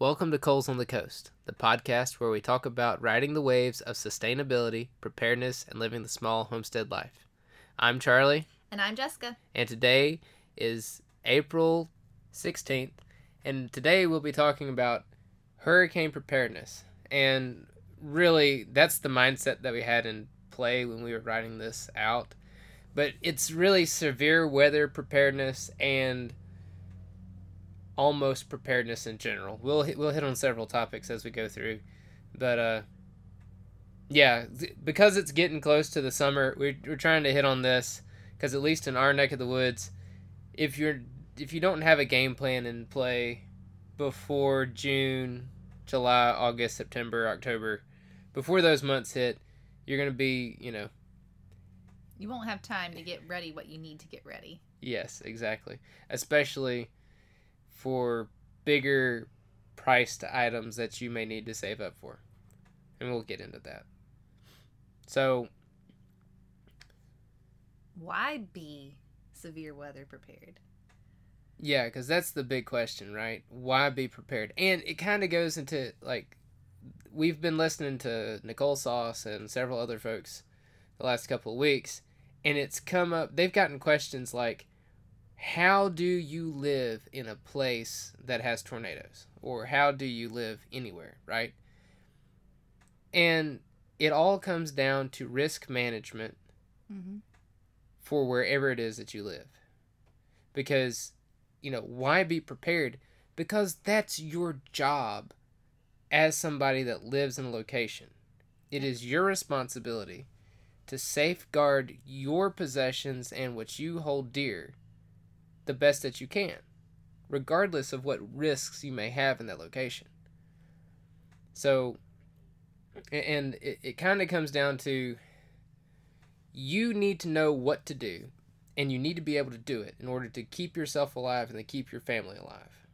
Welcome to Coles on the Coast, the podcast where we talk about riding the waves of sustainability, preparedness, and living the small homestead life. I'm Charlie, And I'm Jessica. and today is April 16th, and today we'll be talking about hurricane preparedness. And really, that's the mindset that we had in play when we were writing this out. But it's really severe weather preparedness and almost preparedness in general. We'll hit, we'll hit on several topics as we go through, but uh, yeah, th- because it's getting close to the summer, we're we're trying to hit on this because at least in our neck of the woods, if you're if you don't have a game plan in play before June, July, August, September, October, before those months hit, you're gonna be you know You won't have time to get ready what you need to get ready. Yes, exactly. Especially for bigger priced items that you may need to save up for. And we'll get into that. So, Why be severe weather prepared? yeah, because that's the big question, right? Why be prepared? And it kind of goes into like, we've been listening to Nicole Sauce and several other folks the last couple of weeks, and it's come up, they've gotten questions like, how do you live in a place that has tornadoes? Or how do you live anywhere right? And it all comes down to risk management Mm-hmm. for wherever it is that you live. Because you know why be prepared? Because that's your job as somebody that lives in a location. It is your responsibility to safeguard your possessions and what you hold dear the best that you can, regardless of what risks you may have in that location. So, and it, it kind of comes down to you need to know what to do, and you need to be able to do it in order to keep yourself alive and to keep your family alive,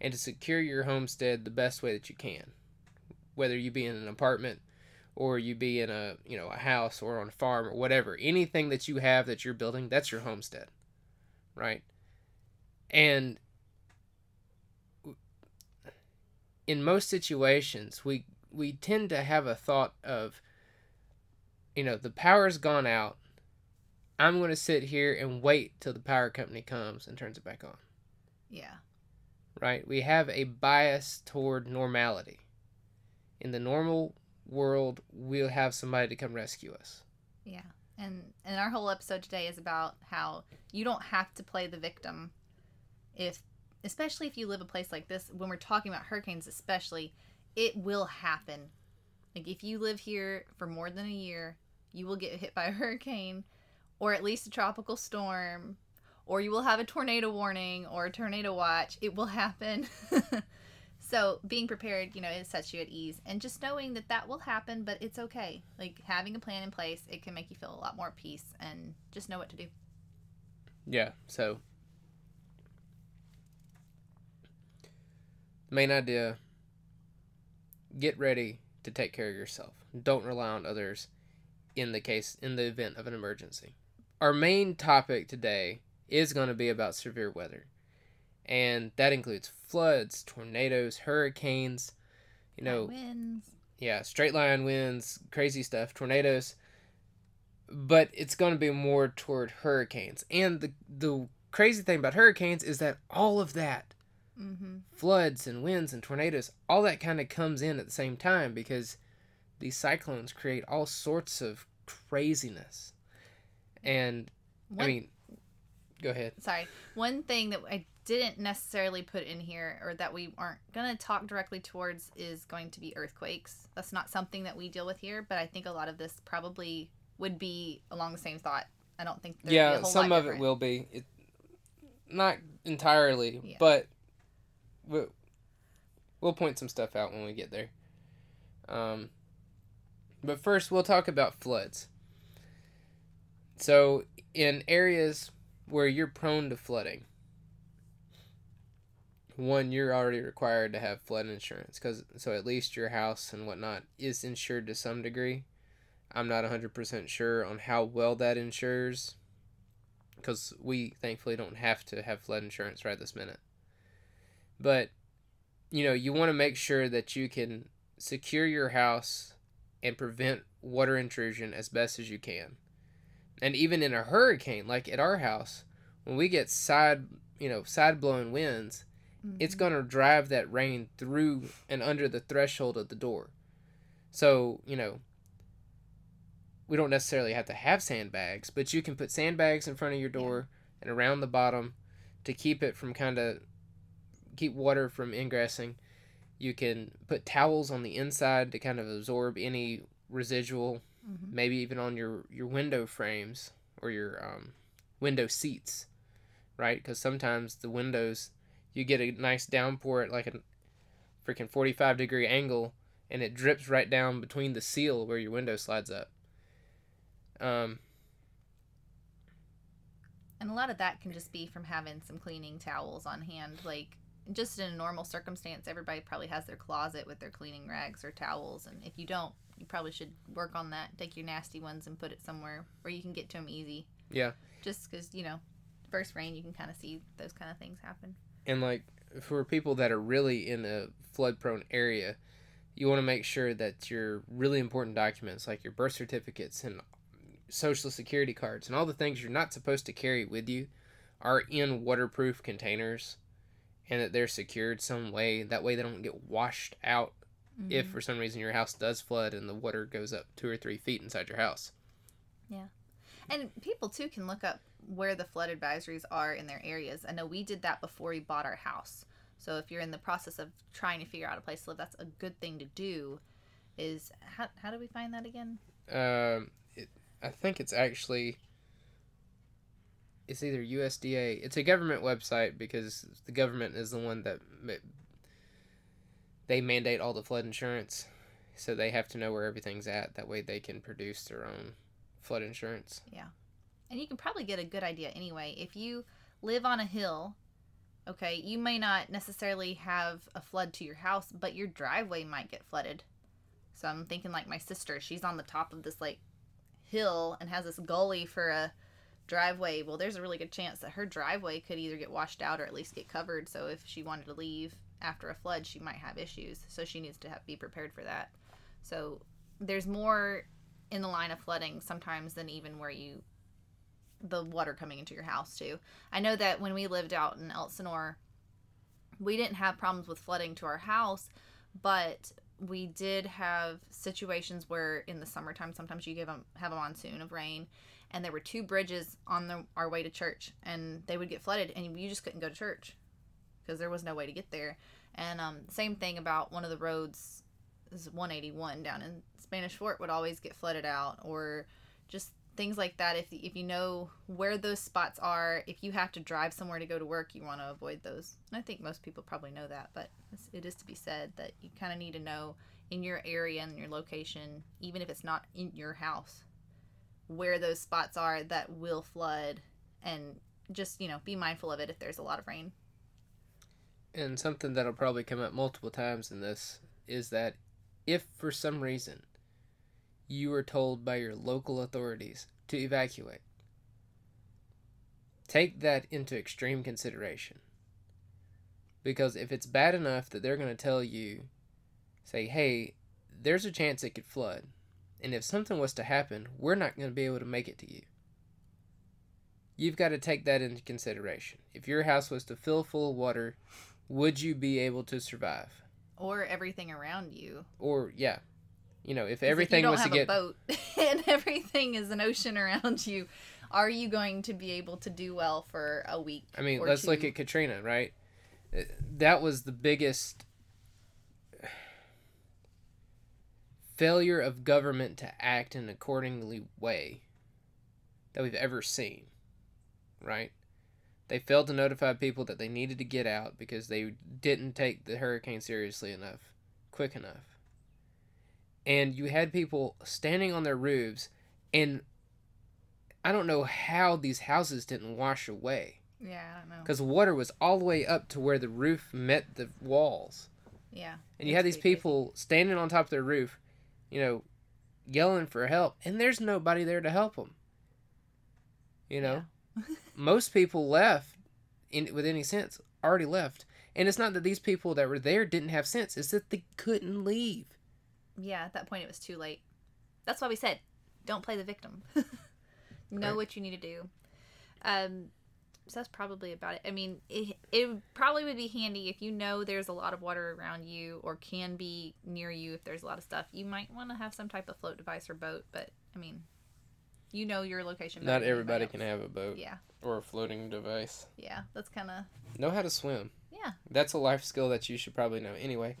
and to secure your homestead the best way that you can, whether you be in an apartment or you be in a you know a house or on a farm or whatever anything that you have that you're building that's your homestead right and in most situations we we tend to have a thought of you know the power's gone out. I'm going to sit here and wait till the power company comes and turns it back on. Yeah. right? We have a bias toward normality. In the normal world we'll have somebody to come rescue us. Yeah. And and our whole episode today is about how you don't have to play the victim if especially if you live a place like this when we're talking about hurricanes especially it will happen. Like if you live here for more than a year, you will get hit by a hurricane or at least a tropical storm or you will have a tornado warning or a tornado watch. It will happen. so being prepared, you know, it sets you at ease, and just knowing that that will happen, but it's okay. Like having a plan in place, it can make you feel a lot more peace and just know what to do. Yeah, so main idea get ready to take care of yourself. Don't rely on others in the case in the event of an emergency. Our main topic today is going to be about severe weather. And that includes floods, tornadoes, hurricanes, you know, wins. yeah, straight line winds, crazy stuff, tornadoes. But it's going to be more toward hurricanes. And the the crazy thing about hurricanes is that all of that, Mm-hmm. floods and winds and tornadoes, all that kind of comes in at the same time because these cyclones create all sorts of craziness. And I mean, go ahead. sorry. One thing that I didn't necessarily put in here, or that we aren't gonna talk directly towards, is going to be earthquakes. That's not something that we deal with here, but I think a lot of this probably would be along the same thought. I don't think. there'd be a yeah, whole some lot of it will be. It, not entirely, Yeah. but we'll, we'll point some stuff out when we get there. Um, but first, we'll talk about floods. So, in areas where you're prone to flooding, one, you're already required to have flood insurance, cause so at least your house and whatnot is insured to some degree. I'm not 100% sure on how well that insures because we thankfully don't have to have flood insurance right this minute. But you know, you want to make sure that you can secure your house and prevent water intrusion as best as you can. And even in a hurricane, like at our house, when we get side, you know, side blowing winds, it's Mhm. going to drive that rain through and under the threshold of the door. So, you know, we don't necessarily have to have sandbags, but you can put sandbags in front of your door and around the bottom to keep it from kind of keep water from ingressing. You can put towels on the inside to kind of absorb any residual, Mhm. maybe even on your your window frames or your um, window seats, right? Because sometimes the windows you get a nice downpour at like a freaking 45 degree angle and it drips right down between the seal where your window slides up. Um, And a lot of that can just be from having some cleaning towels on hand. Like, just in a normal circumstance, everybody probably has their closet with their cleaning rags or towels. And if you don't, you probably should work on that. Take your nasty ones and put it somewhere where you can get to them easy. Yeah. Just because, you know, first rain, you can kind of see those kind of things happen. and like for people that are really in a flood prone area, you want to make sure that your really important documents like your birth certificates and social security cards and all the things you're not supposed to carry with you are in waterproof containers and that they're secured some way that way they don't get washed out if Mhm. for some reason your house does flood and the water goes up two or three feet inside your house Yeah. And people too can look up where the flood advisories are in their areas. I know we did that before we bought our house. So if you're in the process of trying to figure out a place to live, that's a good thing to do. Is how how do we find that again? um, it, i think it's actually it's either usda it's a government website because the government is the one that they mandate all the flood insurance so they have to know where everything's at that way they can produce their own flood insurance Yeah, And you can probably get a good idea anyway. If you live on a hill, okay, you may not necessarily have a flood to your house, but your driveway might get flooded. So I'm thinking like my sister, she's on the top of this like hill and has this gully for a driveway. Well, there's a really good chance that her driveway could either get washed out or at least get covered. So if she wanted to leave after a flood, she might have issues. So she needs to have, be prepared for that. So there's more in the line of flooding sometimes than even where you the water coming into your house too. I know that when we lived out in Elsinore, we didn't have problems with flooding to our house, but we did have situations where in the summertime sometimes you give them have a monsoon of rain and there were two bridges on the, our way to church and they would get flooded and you just couldn't go to church because there was no way to get there. And um, same thing about one of the roads is 181 down in spanish fort would always get flooded out or just things like that. If, if you know where those spots are if you have to drive somewhere to go to work you want to avoid those. And i think most people probably know that but it is to be said that you kind of need to know in your area and your location even if it's not in your house where those spots are that will flood and just you know be mindful of it if there's a lot of rain and something that'll probably come up multiple times in this is that if for some reason you are told by your local authorities to evacuate, take that into extreme consideration. Because if it's bad enough that they're going to tell you, say, hey, there's a chance it could flood, and if something was to happen, we're not going to be able to make it to you. You've got to take that into consideration. If your house was to fill full of water, would you be able to survive? or everything around you Or yeah, you know, if everything if was to get a boat and everything is an ocean around you are you going to be able to do well for a week I mean, let's look at Katrina, right? Uh, That was the biggest failure of government to act in an accordingly way that we've ever seen, right? They failed to notify people that they needed to get out because they didn't take the hurricane seriously enough, quick enough. And you had people standing on their roofs, and I don't know how these houses didn't wash away yeah i don't know because water was all the way up to where the roof met the walls yeah and you had these pretty crazy. people standing on top of their roof you know yelling for help and there's nobody there to help them you know most people left in with any sense already left And it's not that these people that were there didn't have sense, it's that they couldn't leave. Yeah, at that point it was too late. That's why we said, don't play the victim. know Right. what you need to do. Um, so that's probably about it. I mean, it, it probably would be handy if you know there's a lot of water around you or can be near you if there's a lot of stuff. You might want to have some type of float device or boat, but I mean, you know your location. Not everybody can have a boat Yeah, or a floating device. yeah, that's kind of Know how to swim. yeah. That's a life skill that you should probably know anyway.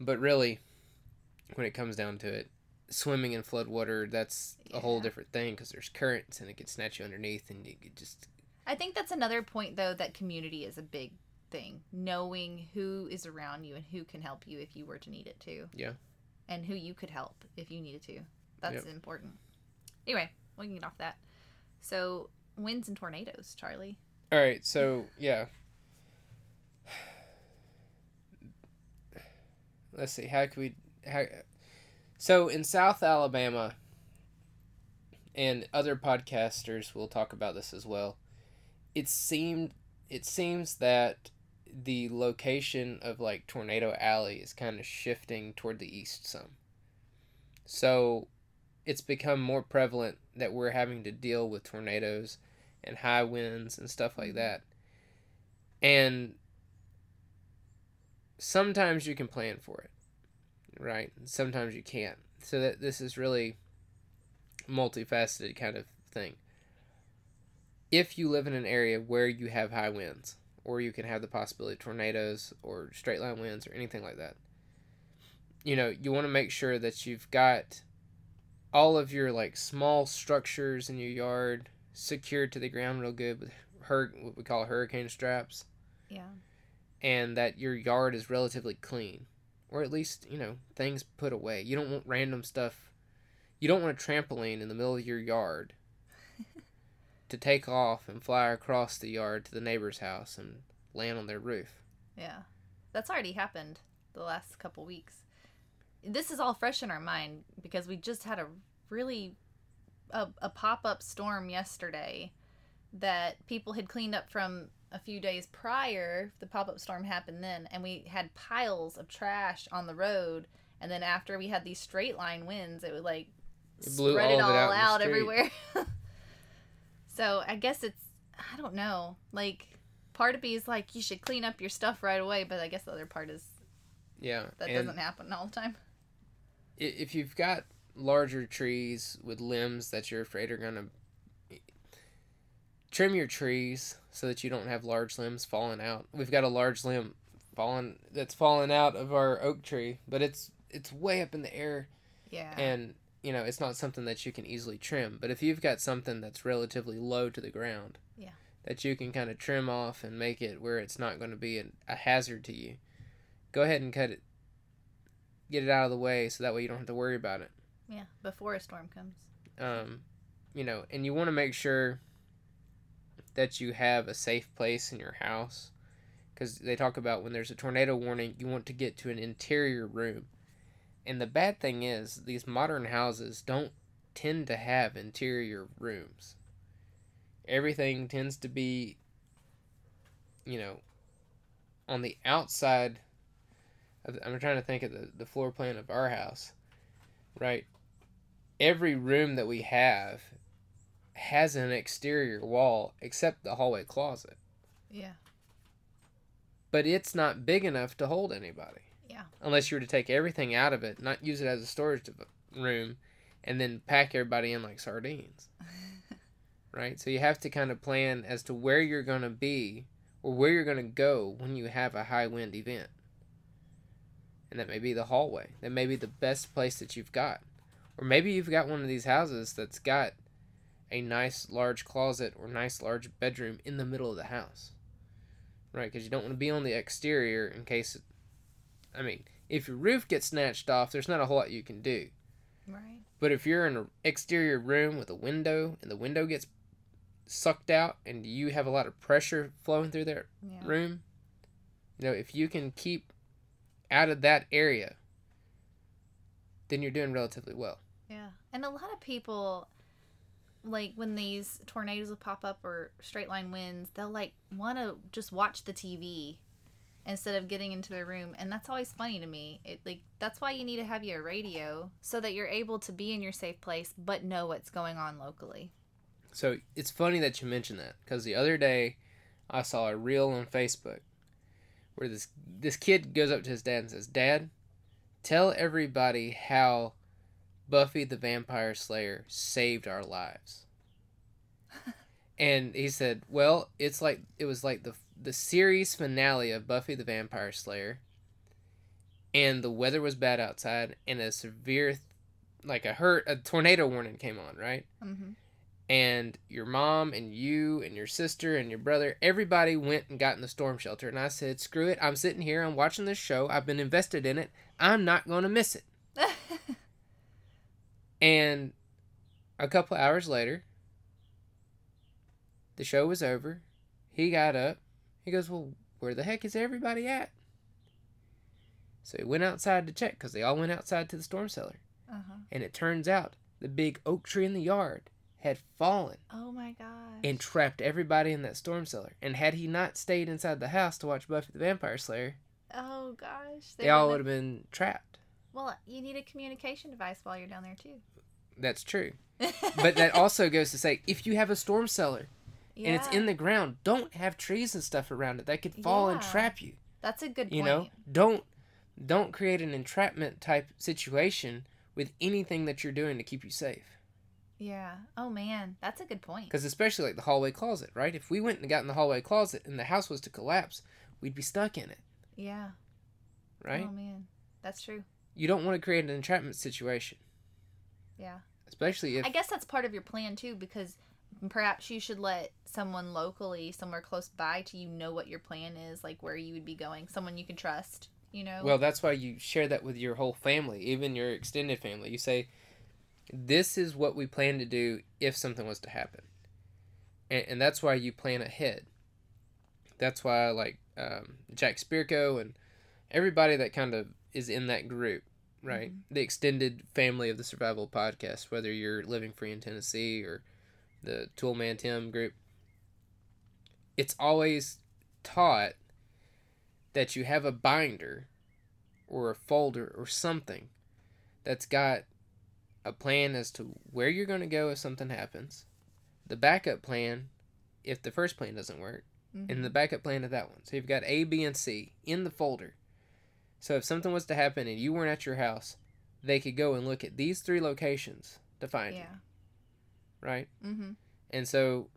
But really, when it comes down to it, swimming in flood water, that's a whole different thing because there's currents and it can snatch you underneath and you could just I think that's another point though that community is a big thing. Knowing who is around you and who can help you if you were to need it to. Yeah. And who you could help if you needed to. That's Yep. important. Anyway, we can get off that. So winds and tornadoes, Charlie. All right, so yeah. Let's see. How could we? How, so in South Alabama, and other podcasters will talk about this as well. It seemed it seems that the location of like Tornado Alley is kind of shifting toward the east some. So, it's become more prevalent that we're having to deal with tornadoes and high winds and stuff like that. And sometimes you can plan for it, right? Sometimes you can't. So that this is really multifaceted kind of thing. If you live in an area where you have high winds, or you can have the possibility of tornadoes or straight line winds or anything like that, you know, you want to make sure that you've got all of your like small structures in your yard secured to the ground real good with hur- what we call hurricane straps Yeah. and that your yard is relatively clean or at least you know things put away you don't want random stuff you don't want a trampoline in the middle of your yard to take off and fly across the yard to the neighbor's house and land on their roof Yeah. That's already happened the last couple weeks. This is all fresh in our mind because we just had a really a, a pop-up storm yesterday that people had cleaned up from a few days prior. The pop-up storm happened then and we had piles of trash on the road and then after we had these straight line winds, it would like It blew spread all it all out out everywhere. so I guess it's I don't know. Like part of me is like you should clean up your stuff right away, but I guess the other part is yeah that doesn't happen all the time. if you've got larger trees with limbs that you're afraid are going to trim your trees so that you don't have large limbs falling out we've got a large limb falling that's fallen out of our oak tree but it's it's way up in the air Yeah. and you know it's not something that you can easily trim but if you've got something that's relatively low to the ground Yeah. that you can kind of trim off and make it where it's not going to be an, a hazard to you go ahead and cut it get it out of the way so that way you don't have to worry about it yeah. Before a storm comes. um, you know, and you want to make sure that you have a safe place in your house because they talk about when there's a tornado warning, you want to get to an interior room. And the bad thing is, these modern houses don't tend to have interior rooms. Everything tends to be, you know, on the outside. Of, I'm trying to think of the, the floor plan of our house, right? every room that we have has an exterior wall except the hallway closet. Yeah. But it's not big enough to hold anybody. Yeah. Unless you were to take everything out of it, not use it as a storage room, and then pack everybody in like sardines. right? So you have to kind of plan as to where you're going to be or where you're going to go when you have a high wind event. And that may be the hallway. That may be the best place that you've got. Or maybe you've got one of these houses that's got a nice large closet or nice large bedroom in the middle of the house. Right? Because you don't want to be on the exterior in case. I mean, if your roof gets snatched off, there's not a whole lot you can do. Right. But if you're in an exterior room with a window and the window gets sucked out and you have a lot of pressure flowing through that Yeah. room, you know, if you can keep out of that area, then you're doing relatively well. Yeah. And a lot of people like when these tornadoes will pop up or straight line winds, they'll like want to just watch the TV instead of getting into their room, and that's always funny to me. It like that's why you need to have your radio so that you're able to be in your safe place but know what's going on locally. So it's funny that you mentioned that because the other day I saw a reel on Facebook where this this kid goes up to his dad and says, "Dad, tell everybody how Buffy the Vampire Slayer saved our lives." and he said, "Well, it's like it was like the the series finale of Buffy the Vampire Slayer, and the weather was bad outside, and a severe, like a hurt, a tornado warning came on, right?" Mm-hmm. and your mom and you and your sister and your brother everybody went and got in the storm shelter and i said screw it i'm sitting here i'm watching this show i've been invested in it i'm not going to miss it and a couple hours later the show was over he got up he goes well where the heck is everybody at so he went outside to check because they all went outside to the storm cellar uh-huh. and it turns out the big oak tree in the yard had fallen Oh my god. and trapped everybody in that storm cellar. And had he not stayed inside the house to watch Buffy the Vampire Slayer, oh gosh. they all would have been trapped. Well, you need a communication device while you're down there too. That's true. But that also goes to say if you have a storm cellar and it's in the ground, don't have trees and stuff around it that could fall and trap you. That's a good point. You know, don't don't create an entrapment type situation with anything that you're doing to keep you safe. Yeah. Oh man, that's a good point. Because especially like the hallway closet, right? If we went and got in the hallway closet and the house was to collapse, we'd be stuck in it, Yeah. right? Oh man, that's true. You don't want to create an entrapment situation, Yeah. especially if I guess that's part of your plan too, because perhaps you should let someone locally, somewhere close by to you, know what your plan is, like where you would be going, someone you can trust. You know. Well, that's why you share that with your whole family, even your extended family. You say, "This is what we plan to do if something was to happen," and, and that's why you plan ahead. That's why, like um, Jack Spirko and everybody that kind of is in that group, right? The extended family of the Survival Podcast, whether you're living free in Tennessee or the Toolman Tim group, it's always taught that you have a binder or a folder or something that's got a plan as to where you're going to go if something happens, the backup plan if the first plan doesn't work, Mhm. and the backup plan of that one. So you've got A, B, and C in the folder. So if something was to happen and you weren't at your house, they could go and look at these three locations to find you, yeah. Right? Mm-hmm. And so,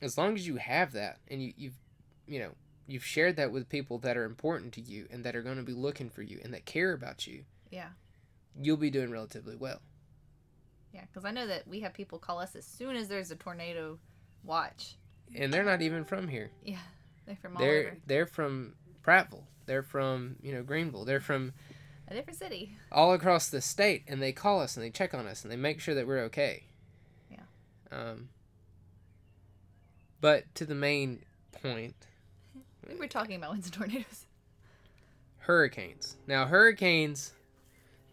as long as you have that, and you, you've, you know, you've shared that with people that are important to you and that are going to be looking for you and that care about you, Yeah. you'll be doing relatively well. Yeah. Because I know that we have people call us as soon as there's a tornado watch. And they're not even from here. Yeah. They're from all They're over they're from Prattville. They're from you know Greenville. They're from a different city. all across the state, and they call us and they check on us and they make sure that we're okay. Um. But to the main point, We were talking about winds and tornadoes. hurricanes. Now, hurricanes,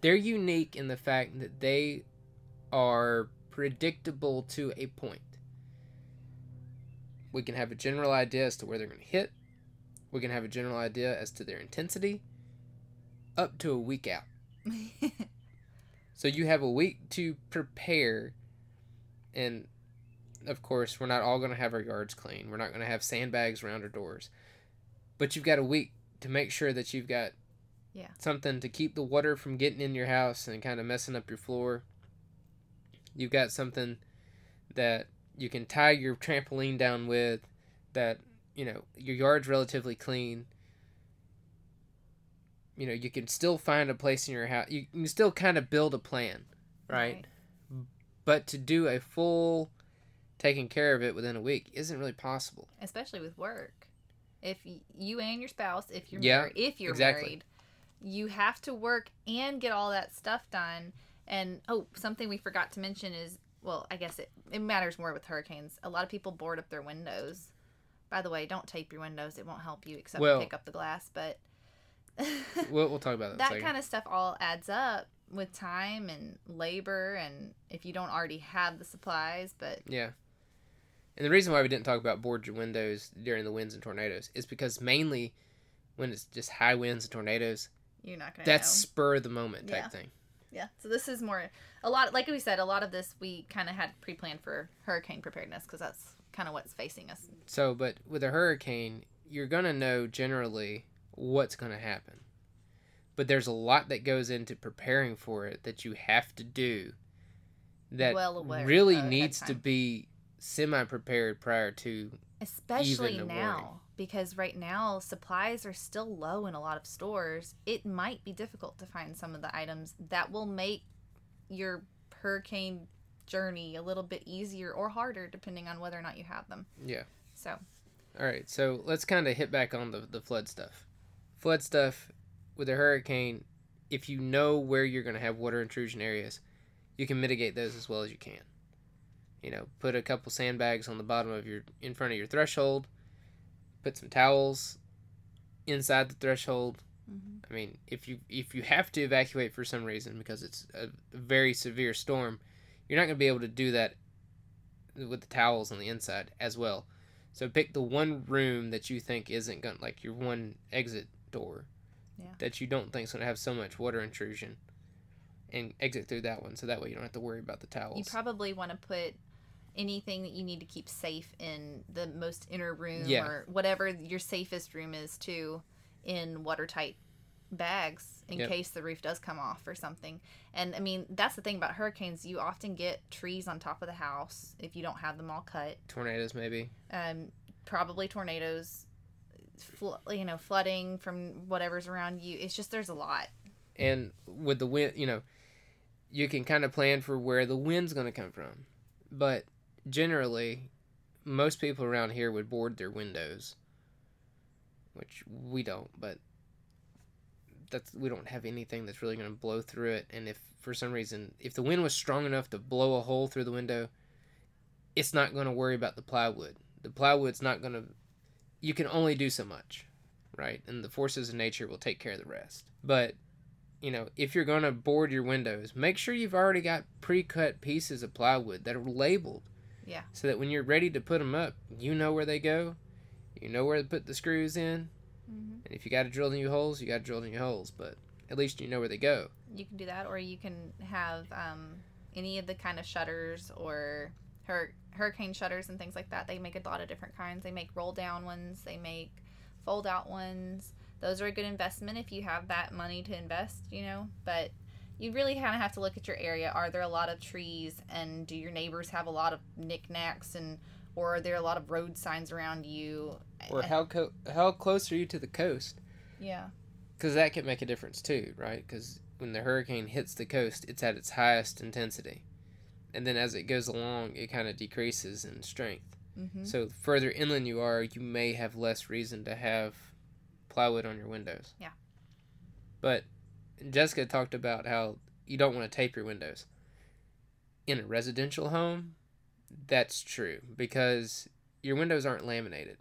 they're unique in the fact that they are predictable to a point. We can have a general idea as to where they're going to hit. We can have a general idea as to their intensity up to a week out. So you have a week to prepare. And of course, we're not all going to have our yards clean. We're not going to have sandbags around our doors. But you've got a week to make sure that you've got Yeah. something to keep the water from getting in your house and kind of messing up your floor. You've got something that you can tie your trampoline down with that, you know, your yard's relatively clean. You know, you can still find a place in your house. You can still kind of build a plan, right? But to do a full taking care of it within a week isn't really possible. Especially with work. If you and your spouse, if you're Yeah, married, if you're exactly. married, you have to work and get all that stuff done. And oh, something we forgot to mention is well, I guess it, it matters more with hurricanes. A lot of people board up their windows. By the way, don't tape your windows. It won't help you except Well- pick up the glass. But We'll, we'll talk about that, in a that kind of stuff all adds up with time and labor and if you don't already have the supplies, but Yeah. And the reason why we didn't talk about board your windows during the winds and tornadoes is because mainly when it's just high winds and tornadoes, you're not gonna that's know. spur of the moment type Yeah. thing. Yeah. So this is more a lot like we said, a lot of this we kind of had pre-planned for hurricane preparedness because that's kind of what's facing us. So, but with a hurricane, you're to know generally what's to happen. But there's a lot that goes into preparing for it that you have to do that Well aware really of needs to be semi prepared prior to Especially now because right now supplies are still low in a lot of stores. It might be difficult to find some of the items that will make your hurricane journey a little bit easier or harder depending on whether or not you have them. yeah. So, All right, so let's kind of hit back on the the flood stuff. Flood stuff with a hurricane, if you know where you're going to have water intrusion areas, you can mitigate those as well as you can. You know, put a couple sandbags on the bottom of your in front of your threshold, put some towels inside the threshold. mhm. I mean, if you if you have to evacuate for some reason because it's a very severe storm, you're not going to be able to do that with the towels on the inside as well. So pick the one room that you think isn't going like your one exit door Yeah. that you don't think is going to have so much water intrusion and exit through that one so that way you don't have to worry about the towels. you probably want to put anything that you need to keep safe in the most inner room Yeah. or whatever your safest room is too in watertight bags in Yep. case the roof does come off or something. And I mean, that's the thing about hurricanes, you often get trees on top of the house if you don't have them all cut. Tornadoes maybe. Um probably tornadoes you know, flooding from whatever's around you. It's just there's a lot. and with the wind you know you can kind of plan for where the wind's going to come from but generally most people around here would board their windows which we don't but that's we don't have anything that's really going to blow through it and if for some reason if the wind was strong enough to blow a hole through the window it's not going to worry about the plywood the plywood's not going to you can only do so much right and the forces of nature will take care of the rest but you know, if you're going to board your windows, make sure you've already got pre-cut pieces of plywood that are labeled. Yeah. So that when you're ready to put them up, you know where they go, you know where to put the screws in, Mhm. and if you got to drill new holes, you got to drill new holes. But at least you know where they go. You can do that, or you can have um, any of the kind of shutters or hur- hurricane shutters and things like that. They make a lot of different kinds. They make roll down ones. They make fold out ones. Those are a good investment if you have that money to invest, you know. But you really kind of have to look at your area. Are there a lot of trees, and do your neighbors have a lot of knickknacks, and or are there a lot of road signs around you? Or how co- how close are you to the coast? Yeah, Because that can make a difference too, right? Because when the hurricane hits the coast, it's at its highest intensity, and then as it goes along, it kind of decreases in strength. hmm So the further inland you are, you may have less reason to have plywood on your windows. Yeah. But Jessica talked about how you don't want to tape your windows. In a residential home, that's true because your windows aren't laminated.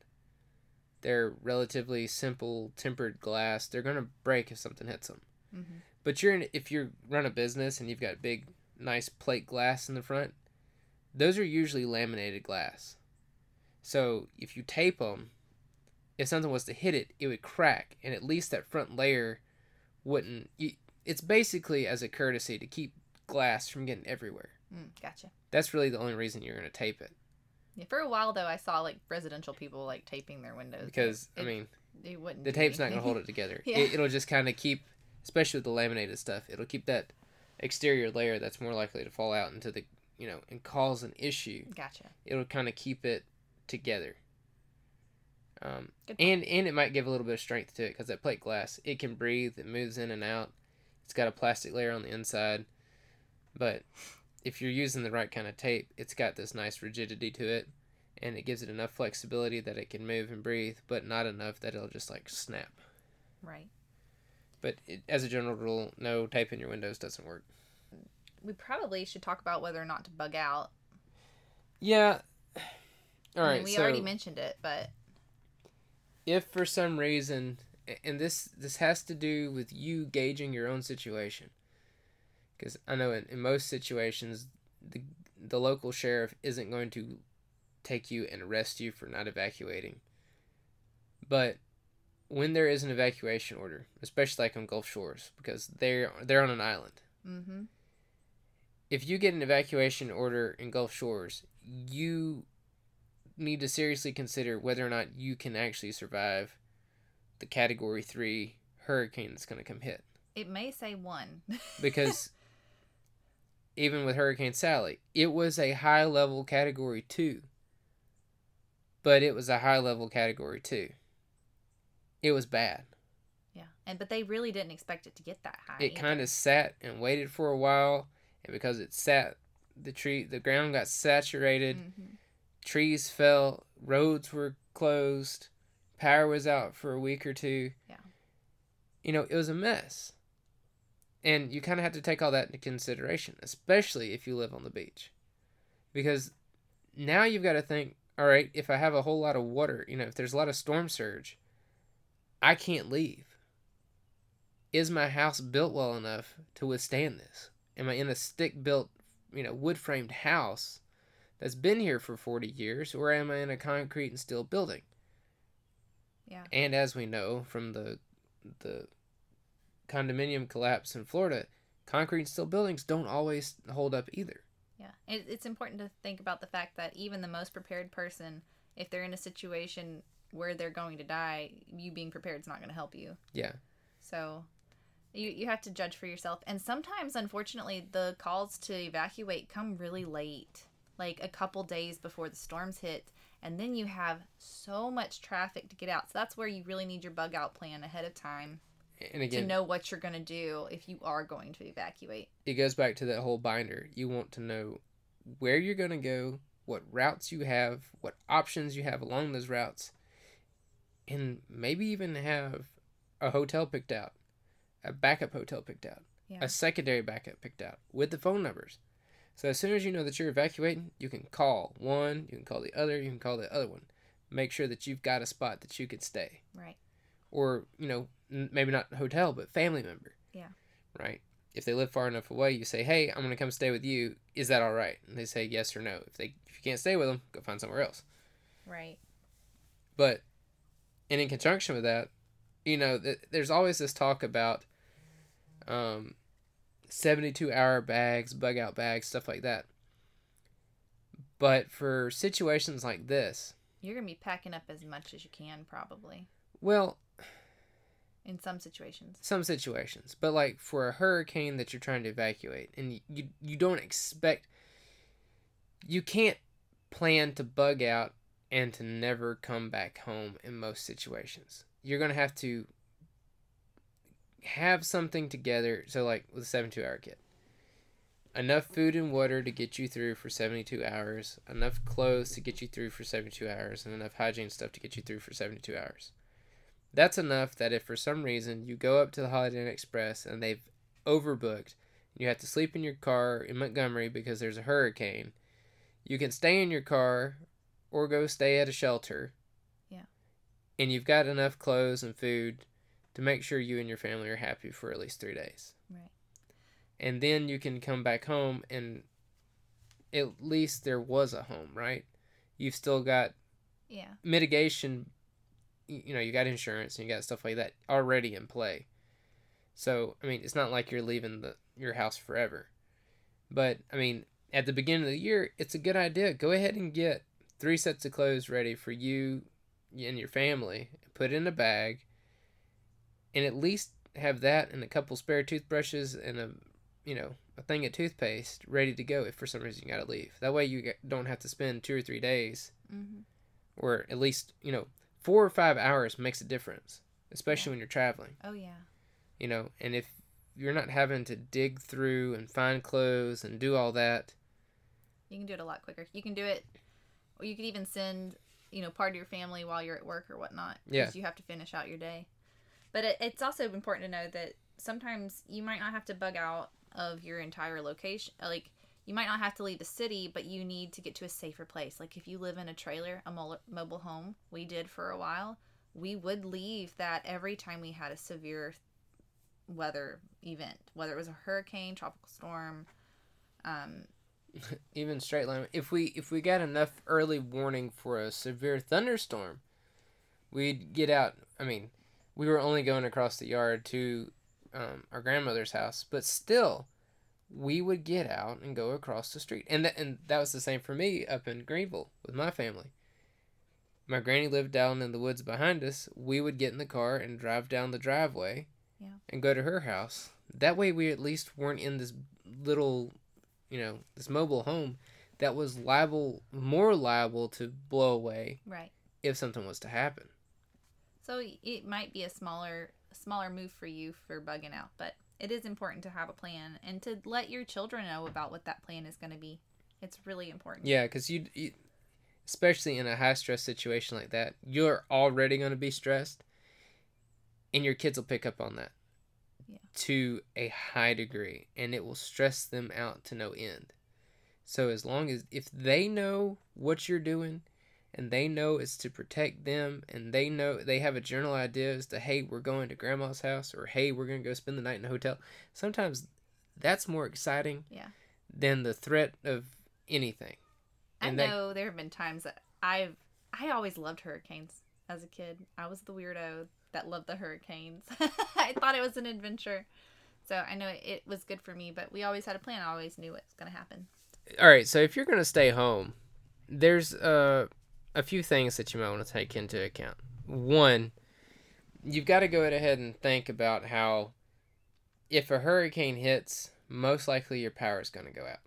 They're relatively simple tempered glass. They're going to break if something hits them. hmm But you're in, if you run a business and you've got big, nice plate glass in the front, those are usually laminated glass. So if you tape them, if something was to hit it, it would crack, and at least that front layer wouldn't. You, it's basically as a courtesy to keep glass from getting everywhere. Mm, gotcha. That's really the only reason you're going to tape it. Yeah, for a while though, I saw like residential people like taping their windows Because, I mean, it wouldn't. the tape's not going to hold it together. Yeah. It, it'll just kind of keep, especially with the laminated stuff, it'll keep that exterior layer that's more likely to fall out into the, you know, and cause an issue. Gotcha. It'll kind of keep it together. Um, and and it might give a little bit of strength to it because that plate glass it can breathe, it moves in and out. It's got a plastic layer on the inside, but if you're using the right kind of tape, it's got this nice rigidity to it, and it gives it enough flexibility that it can move and breathe, but not enough that it'll just like snap. Right. But it, as a general rule, no taping your windows doesn't work. We probably should talk about whether or not to bug out. Yeah. All right. I mean, we so already mentioned it, but if for some reason, and this this has to do with you gauging your own situation. Because I know in, in most situations, the the local sheriff isn't going to take you and arrest you for not evacuating. But when there is an evacuation order, especially like on Gulf Shores, because they're they're on an island. Mm-hmm. If you get an evacuation order in Gulf Shores, you need to seriously consider whether or not you can actually survive the Category Three hurricane that's going to come hit. It may say one. because even with Hurricane Sally, it was a high level category 2. But it was a high level category 2. It was bad. yeah, and but they really didn't expect it to get that high. It kind of sat and waited for a while, and because it sat, the tree the ground got saturated, hmm trees fell, roads were closed, power was out for a week or two. Yeah. You know, it was a mess. And you kind of have to take all that into consideration, especially if you live on the beach. Because now you've got to think, all right, if I have a whole lot of water, you know, if there's a lot of storm surge, I can't leave. Is my house built well enough to withstand this? Am I in a stick built, you know, wood framed house that's been here for 40 years, or am I in a concrete and steel building? Yeah. And as we know from the the condominium collapse in Florida, concrete and steel buildings don't always hold up either. Yeah, it, it's important to think about the fact that even the most prepared person, if they're in a situation where they're going to die, you being prepared is not going to help you. Yeah. So, you you have to judge for yourself. And sometimes, unfortunately, the calls to evacuate come really late, like a couple days before the storms hit, and then you have so much traffic to get out. So that's where you really need your bug out plan ahead of time And again, to know what you're going to do if you are going to evacuate. it goes back to that whole binder. You want to know where you're going to go, what routes you have, what options you have along those routes, and maybe even have a hotel picked out, a backup hotel picked out, Yeah. a secondary backup picked out with the phone numbers. So as soon as you know that you're evacuating, you can call one, you can call the other, you can call the other one. Make sure that you've got a spot that you could stay Right. or you know n- maybe not hotel but family member Yeah. right if they live far enough away you say hey i'm going to come stay with you is that all right and they say yes or no if they if you can't stay with them go find somewhere else Right. but and in conjunction with that you know th- there's always this talk about um 72 hour bags bug out bags stuff like that. But for situations like this You're going to be packing up as much as you can, probably, well in some situations. some situations. But like for a hurricane that you're trying to evacuate and you you don't expect you can't plan to bug out and to never come back home in most situations. You're going to have to have something together. So like with a 72 hour kit. Enough food and water to get you through for 72 hours enough clothes to get you through for 72 hours and enough hygiene stuff to get you through for 72 hours. That's enough that if for some reason you go up to the Holiday Inn Express and they've overbooked, you have to sleep in your car in Montgomery because there's a hurricane, you can stay in your car or go stay at a shelter. Yeah. And you've got enough clothes and food to make sure you and your family are happy for at least three days. Right. And then you can come back home and at least there was a home, right? You've still got Yeah. mitigation you know you got insurance and you got stuff like that already in play so i mean it's not like you're leaving the your house forever but i mean at the beginning of the year it's a good idea go ahead and get three sets of clothes ready for you and your family. Put in a bag and at least have that and a couple spare toothbrushes and a you know a thing of toothpaste ready to go if for some reason you got to leave. That way you don't have to spend two or three days hmm or at least you know four or five hours makes a difference especially when you're traveling. Oh yeah. you know and if you're not having to dig through and find clothes and do all that You can do it a lot quicker. You can do it, or you could even send, you know, part of your family while you're at work or whatnot. Yeah. Because you have to finish out your day. But it, it's also important to know that sometimes you might not have to bug out of your entire location. Like, you might not have to leave the city, but you need to get to a safer place. Like, if you live in a trailer, a mobile home, we did for a while, we would leave that every time we had a severe weather event, whether it was a hurricane, tropical storm. Um, even straight line. If we if we got enough early warning for a severe thunderstorm, we'd get out. I mean, we were only going across the yard to um, our grandmother's house, but still, we would get out and go across the street. And that and that was the same for me up in Greenville with my family. My granny lived down in the woods behind us. We would get in the car and drive down the driveway Yeah. and go to her house. That way we at least weren't in this little, you know, this mobile home that was liable more liable to blow away right. if something was to happen. So it might be a smaller smaller move for you for bugging out, but it is important to have a plan and to let your children know about what that plan is going to be. It's really important. Yeah, because you, you, especially in a high stress situation like that, you're already going to be stressed, and your kids will pick up on that Yeah. to a high degree, and it will stress them out to no end. So as long as if they know what you're doing, and they know it's to protect them, and they know they have a general idea as to hey, we're going to grandma's house, or hey, we're going to go spend the night in a hotel. Sometimes that's more exciting Yeah. than the threat of anything. I And they- know there have been times that I've I always loved hurricanes as a kid. I was the weirdo that love the hurricanes. I thought it was an adventure. So I know it was good for me, but we always had a plan. I always knew what was going to happen. All right, so if you're going to stay home, there's uh, a few things that you might want to take into account. One, you've got to go ahead and think about how if a hurricane hits, most likely your power is going to go out.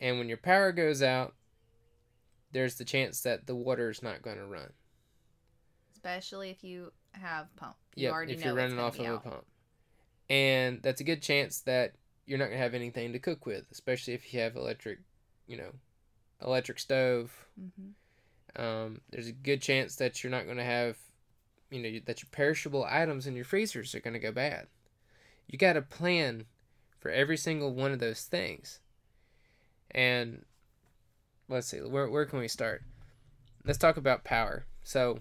And when your power goes out, there's the chance that the water is not going to run. Especially if you have pump. You Yep, if you're running off of a pump. And that's a good chance that you're not going to have anything to cook with, especially if you have electric, you know, electric stove. Mhm. Um, there's a good chance that you're not going to have, you know, that your perishable items in your freezers are going to go bad. You got to plan for every single one of those things. And let's see, where, where can we start? Let's talk about power. So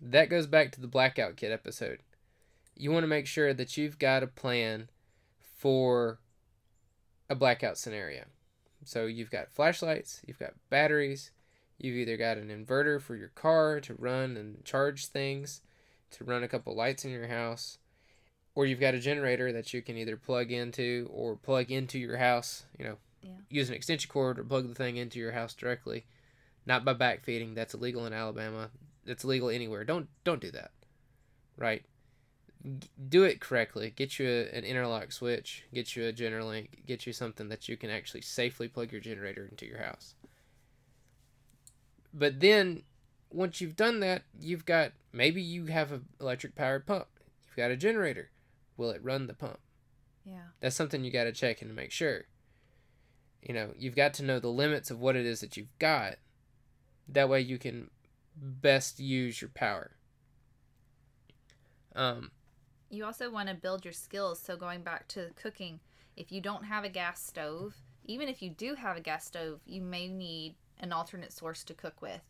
that goes back to the blackout kit episode. You want to make sure that you've got a plan for a blackout scenario. So you've got flashlights, you've got batteries, you've either got an inverter for your car to run and charge things, to run a couple lights in your house, or you've got a generator that you can either plug into or plug into your house, you know, Yeah. use an extension cord or plug the thing into your house directly. Not by backfeeding, that's illegal in Alabama. That's legal anywhere. Don't don't do that. Right? G- do it correctly. Get you a, an interlock switch, get you a GenerLink, get you something that you can actually safely plug your generator into your house. But then once you've done that, you've got maybe you have an electric powered pump. You've got a generator. Will it run the pump? Yeah. That's something you got to check and make sure. You know, you've got to know the limits of what it is that you've got. That way you can best use your power. Um, You also want to build your skills. So going back to cooking, if you don't have a gas stove, even if you do have a gas stove, you may need an alternate source to cook with.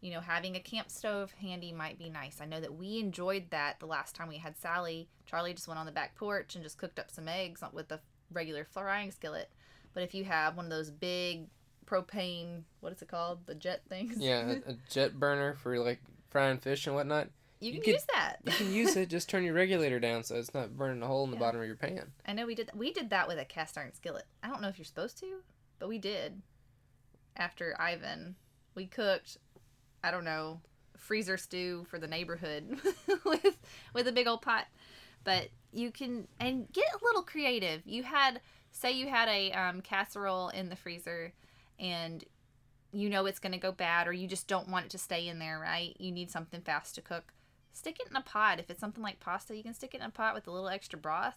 You know, having a camp stove handy might be nice. I know that we enjoyed that the last time we had Sally. Charlie just went on the back porch and just cooked up some eggs with a regular frying skillet. But if you have one of those big propane, what is it called? The jet things? yeah, a, a jet burner for like frying fish and whatnot. you you can could- use that. You can use it. Just turn your regulator down so it's not burning a hole in the Yeah. bottom of your pan. I know we did we did that with a cast iron skillet. I don't know if you're supposed to, but we did. After Ivan, we cooked I don't know, freezer stew for the neighborhood with with a big old pot. But you can and get a little creative. You had say you had a um, casserole in the freezer and you know it's going to go bad or you just don't want it to stay in there, right? You need something fast to cook. Stick it in a pot. If it's something like pasta, you can stick it in a pot with a little extra broth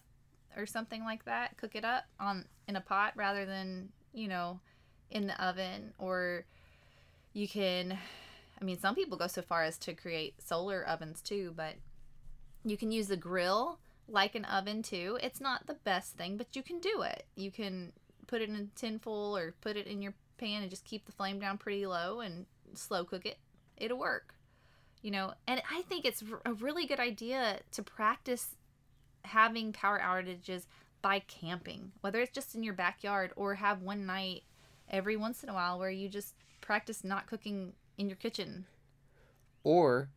or something like that. Cook it up on in a pot rather than, you know, in the oven or you can I mean, some people go so far as to create solar ovens too, but you can use the grill like an oven too. It's not the best thing, but you can do it. You can put it in a tin foil or put it in your pan and just keep the flame down pretty low and slow cook it. It'll work. You know, and I think it's a really good idea to practice having power outages by camping, whether it's just in your backyard or have one night every once in a while where you just practice not cooking in your kitchen. Or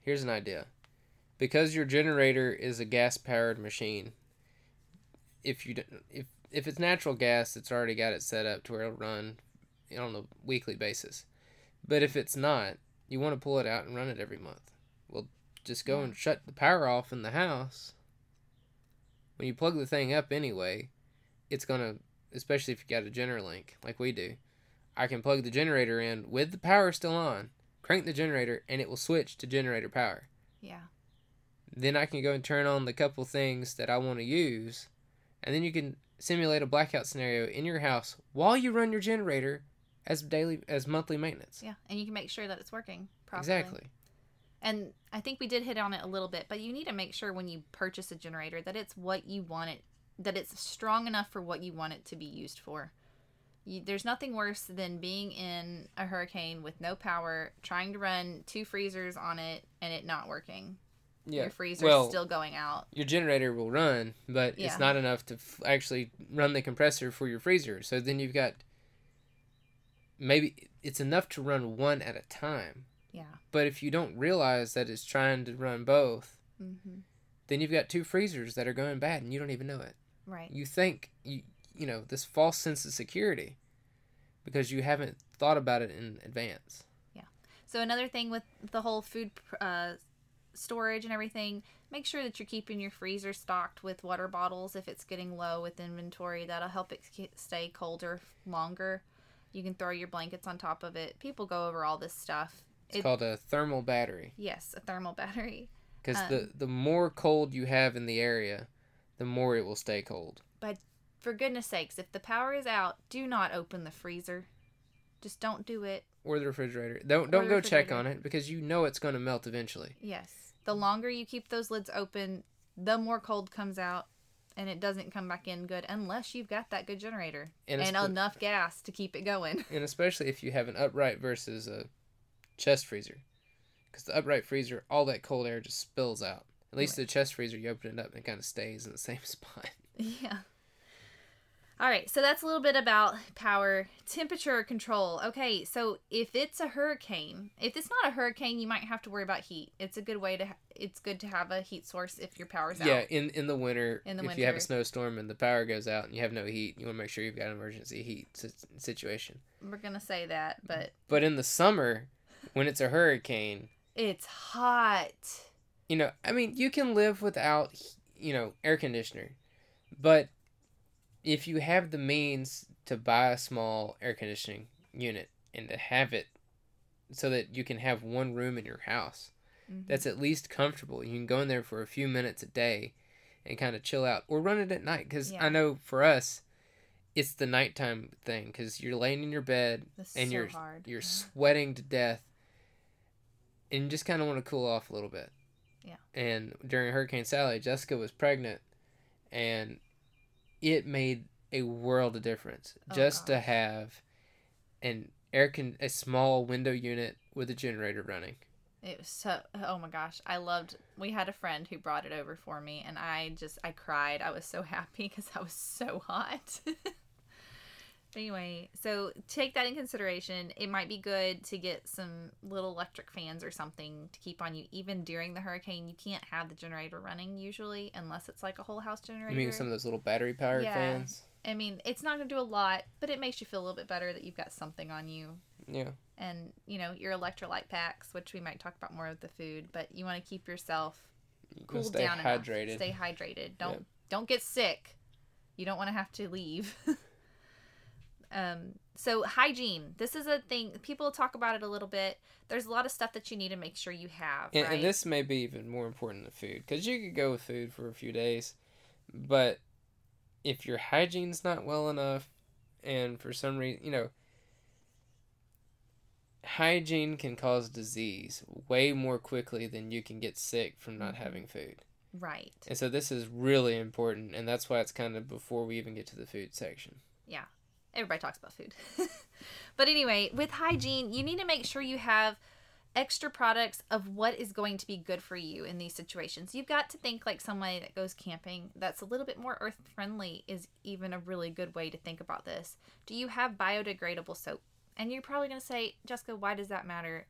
here's an idea. Because your generator is a gas powered machine, if you if if it's natural gas, it's already got it set up to where it'll run on a weekly basis. But if it's not, you want to pull it out and run it every month. Well, just go Yeah. and shut the power off in the house. When you plug the thing up anyway, it's gonna, especially if you got a GenerLink like we do. I can plug the generator in with the power still on, crank the generator, and it will switch to generator power. Yeah. Then I can go and turn on the couple things that I want to use, and then you can simulate a blackout scenario in your house while you run your generator as daily as monthly maintenance. Yeah. And you can make sure that it's working properly. Exactly. And I think we did hit on it a little bit, but you need to make sure when you purchase a generator that it's what you want it, that it's strong enough for what you want it to be used for. You, there's nothing worse than being in a hurricane with no power, trying to run two freezers on it, and it not working. Yeah. Your freezer's well, still going out. your generator will run, but Yeah. it's not enough to f- actually run the compressor for your freezer. So then you've got maybe it's enough to run one at a time. Yeah. But if you don't realize that it's trying to run both, Mm-hmm. then you've got two freezers that are going bad and you don't even know it. Right. You think you you know this false sense of security because you haven't thought about it in advance. Yeah. So another thing with the whole food uh, storage and everything, make sure that you're keeping your freezer stocked with water bottles if it's getting low with inventory. That'll help it stay colder longer. You can throw your blankets on top of it. People go over all this stuff. It's It- called a thermal battery Yes, a thermal battery. because Um, the the more cold you have in the area, the more it will stay cold. But for goodness sakes, if the power is out, do not open the freezer. Just don't do it. Or the refrigerator. Don't don't go check on it because you know it's going to melt eventually. Yes. The longer you keep those lids open, the more cold comes out and it doesn't come back in good unless you've got that good generator And, and, enough gas to keep it going. and especially if you have an upright versus a chest freezer. Because the upright freezer, all that cold air just spills out. At least the chest freezer, you open it up and it kind of stays in the same spot. yeah. All right, so that's a little bit about power temperature control. Okay, so if it's a hurricane, if it's not a hurricane, you might have to worry about heat. It's a good way to ha- it's good to have a heat source if your power's Yeah, out. in in the winter, In the if you have a snowstorm and the power goes out and you have no heat, you want to make sure you've got an emergency heat si- situation. We're going to say that, but But in the summer, when it's a hurricane, it's hot. you know, I mean, you can live without, you know, air conditioner, but if you have the means to buy a small air conditioning unit and to have it so that you can have one room in your house Mhm. that's at least comfortable, you can go in there for a few minutes a day and kind of chill out or run it at night because Yeah. I know for us, it's the nighttime thing because you're laying in your bed That's and so you're hard. you're sweating to death and you just kind of want to cool off a little bit Yeah. and during hurricane sally jessica was pregnant and it made a world of difference Oh, just to have an air con a small window unit with a generator running It was so oh my gosh, I loved we had a friend who brought it over for me and I just I cried. I was so happy cuz I was so hot. anyway, so take that in consideration. It might be good to get some little electric fans or something to keep on you even during the hurricane. You can't have the generator running usually unless it's like a whole house generator. i mean some of those little battery powered Yeah. fans I mean, it's not going to do a lot, but it makes you feel a little bit better that you've got something on you yeah and you know your electrolyte packs, which we might talk about more with the food. But you want to keep yourself you cool stay down hydrated enough. Stay hydrated. Don't Yep. don't get sick. You don't want to have to leave. um. So hygiene. This is a thing. People talk about it a little bit. There's a lot of stuff that you need to make sure you have. and, right? and this may be even more important than food because you could go with food for a few days but if your hygiene's not well enough and for some reason you know hygiene can cause disease way more quickly than you can get sick from not Mhm. having food right. and so this is really important and that's why it's kind of before we even get to the food section everybody talks about food. but anyway, with hygiene, you need to make sure you have extra products of what is going to be good for you in these situations. You've got to think like somebody that goes camping that's a little bit more earth friendly is even a really good way to think about this. Do you have biodegradable soap? And you're probably going to say, Jessica, why does that matter?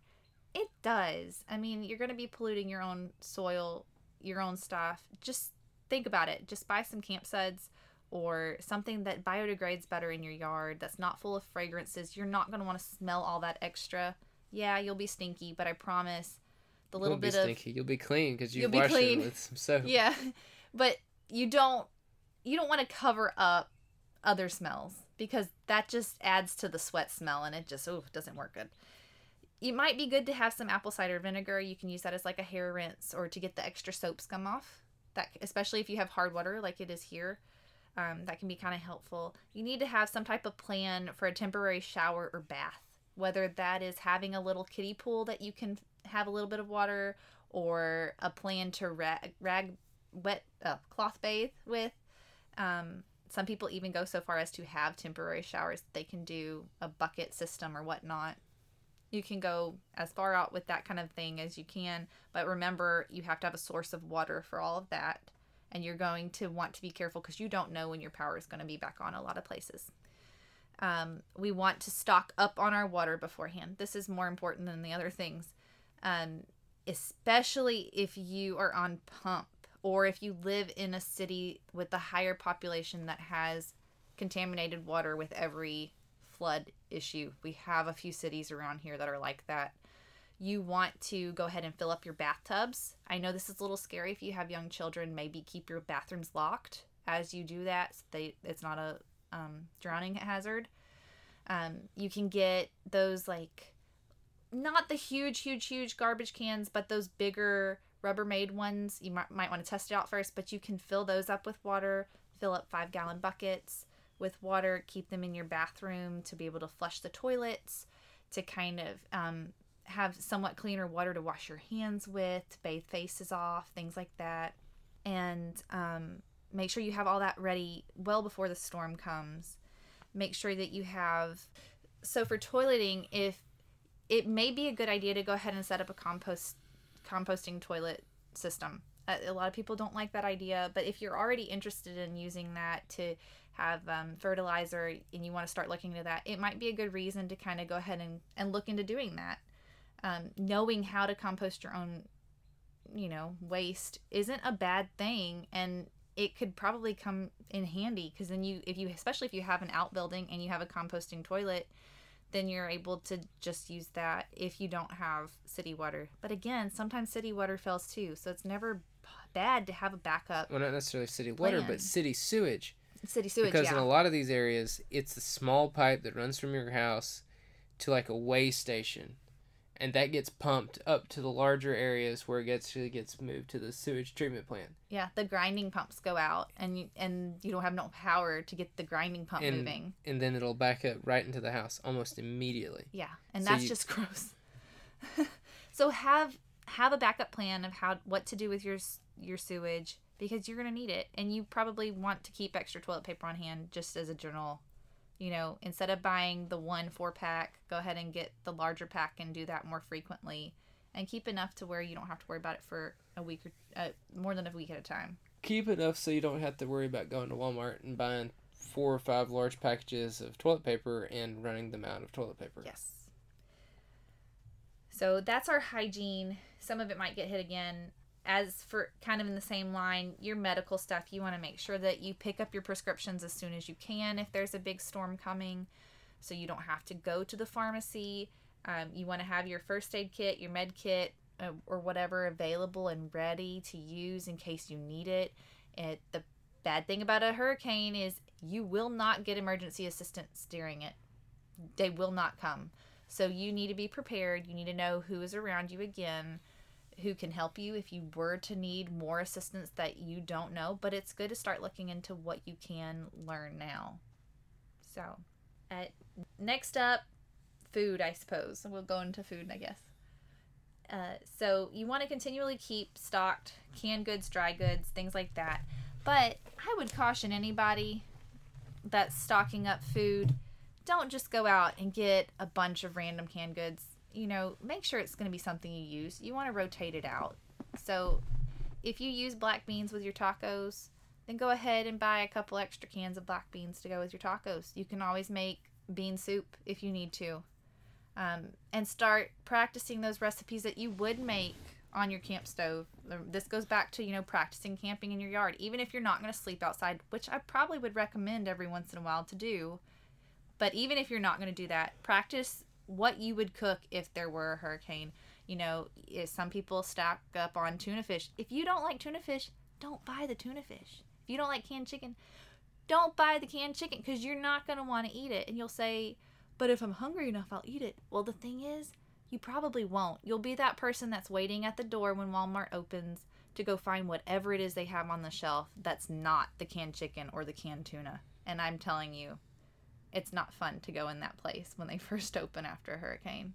It does. I mean, you're going to be polluting your own soil, your own stuff. Just think about it. Just buy some camp suds or something that biodegrades better in your yard that's not full of fragrances. You're not going to want to smell all that extra yeah, you'll be stinky, but I promise the little bit be of stinky. You'll be clean because you washed it with some soap. yeah, but you don't you don't want to cover up other smells because that just adds to the sweat smell and it just oh doesn't work good. It might be good to have some apple cider vinegar. You can use that as like a hair rinse or to get the extra soap scum off. That especially if you have hard water like it is here. Um, that can be kind of helpful. You need to have some type of plan for a temporary shower or bath whether that is having a little kiddie pool that you can have a little bit of water or a plan to rag, rag wet uh, cloth bathe with. Um, some people even go so far as to have temporary showers they can do a bucket system or whatnot. You can go as far out with that kind of thing as you can but remember you have to have a source of water for all of that and you're going to want to be careful because you don't know when your power is going to be back on a lot of places um, we want to stock up on our water beforehand. This is more important than the other things, um, especially if you are on pump or if you live in a city with a higher population that has contaminated water with every flood issue. We have a few cities around here that are like that. You want to go ahead and fill up your bathtubs. I know this is a little scary if you have young children. Maybe keep your bathrooms locked as you do that. So they, it's not a um, drowning hazard. Um, you can get those like not the huge, huge, huge garbage cans, but those bigger Rubbermaid ones. You might, might want to test it out first, but you can fill those up with water. Fill up five gallon buckets with water. Keep them in your bathroom to be able to flush the toilets, to kind of um, have somewhat cleaner water to wash your hands with, to bathe faces off, things like that. And um, make sure you have all that ready well before the storm comes. Make sure that you have so for toileting if it may be a good idea to go ahead and set up a compost composting toilet system. A, lot of people don't like that idea but if you're already interested in using that to have um, fertilizer and you want to start looking into that it might be a good reason to kind of go ahead and, and look into doing that um, knowing how to compost your own you know waste isn't a bad thing and it could probably come in handy because then you if you especially if you have an outbuilding and you have a composting toilet then you're able to just use that if you don't have city water. But again sometimes city water fails too so it's never bad to have a backup Well, not necessarily city water, but city sewage. city sewage because yeah. in a lot of these areas, it's the small pipe that runs from your house to like a way station, and that gets pumped up to the larger areas where it gets actually gets moved to the sewage treatment plant. yeah the grinding pumps go out and you and you don't have no power to get the grinding pump And- moving and then it'll back up right into the house almost immediately. Yeah, and So that's you- just gross. so have have a backup plan of how what to do with your your sewage because you're going to need it and you probably want to keep extra toilet paper on hand just as a general you know instead of buying the one four pack go ahead and get the larger pack and do that more frequently and keep enough to where you don't have to worry about it for a week or uh, more than a week at a time Keep enough so you don't have to worry about going to Walmart and buying four or five large packages of toilet paper and running them out of toilet paper. Yes. So that's our hygiene. Some of it might get hit again. As for kind of in the same line, your medical stuff, you want to make sure that you pick up your prescriptions as soon as you can if there's a big storm coming so you don't have to go to the pharmacy. Um, you want to have your first aid kit, your med kit, uh, or whatever available and ready to use in case you need it. It the bad thing about a hurricane is you will not get emergency assistance during it. They will not come. So you need to be prepared. You need to know who is around you again, who can help you if you were to need more assistance that you don't know. But it's good to start looking into what you can learn now. So, at, next up, food, I suppose. We'll go into food, I guess. Uh, so you want to continually keep stocked canned goods, dry goods, things like that. But I would caution anybody that's stocking up food don't just go out and get a bunch of random canned goods. You know, make sure it's going to be something you use. You want to rotate it out. So if you use black beans with your tacos, then go ahead and buy a couple extra cans of black beans to go with your tacos. You can always make bean soup if you need to. Um, and start practicing those recipes that you would make on your camp stove. This goes back to, you know, practicing camping in your yard. Even if you're not going to sleep outside, which I probably would recommend every once in a while to do. But even if you're not going to do that, practice what you would cook if there were a hurricane. You know, some people stack up on tuna fish. If you don't like tuna fish, don't buy the tuna fish. If you don't like canned chicken, don't buy the canned chicken because you're not going to want to eat it. And you'll say, but if I'm hungry enough, I'll eat it. Well, the thing is, you probably won't. You'll be that person that's waiting at the door when Walmart opens to go find whatever it is they have on the shelf that's not the canned chicken or the canned tuna. And I'm telling you, it's not fun to go in that place when they first open after a hurricane.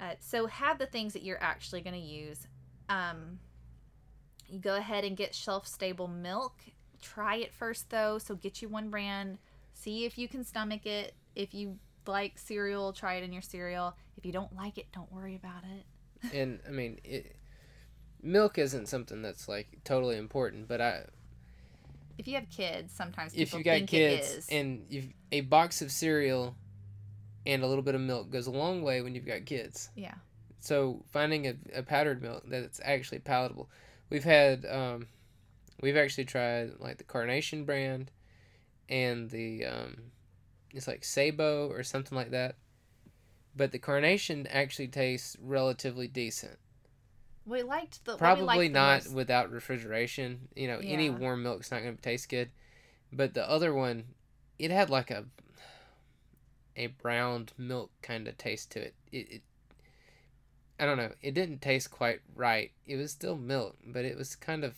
Uh, so have the things that you're actually going to use. Um, you go ahead and get shelf stable milk. Try it first though. So get you one brand. See if you can stomach it. If you like cereal, try it in your cereal. If you don't like it, don't worry about it. and I mean, it, milk isn't something that's like totally important, but I if you have kids, sometimes if you got kids and you a box of cereal and a little bit of milk goes a long way when you've got kids. Yeah. So finding a, a powdered milk that's actually palatable. We've had um, we've actually tried like the Carnation brand and the um, it's like Sabo or something like that. But the Carnation actually tastes relatively decent. We liked the probably liked not the without refrigeration. You know, any Yeah. warm milk's not going to taste good. But the other one, it had like a a browned milk kind of taste to it. It, it I don't know. It didn't taste quite right. It was still milk, but it was kind of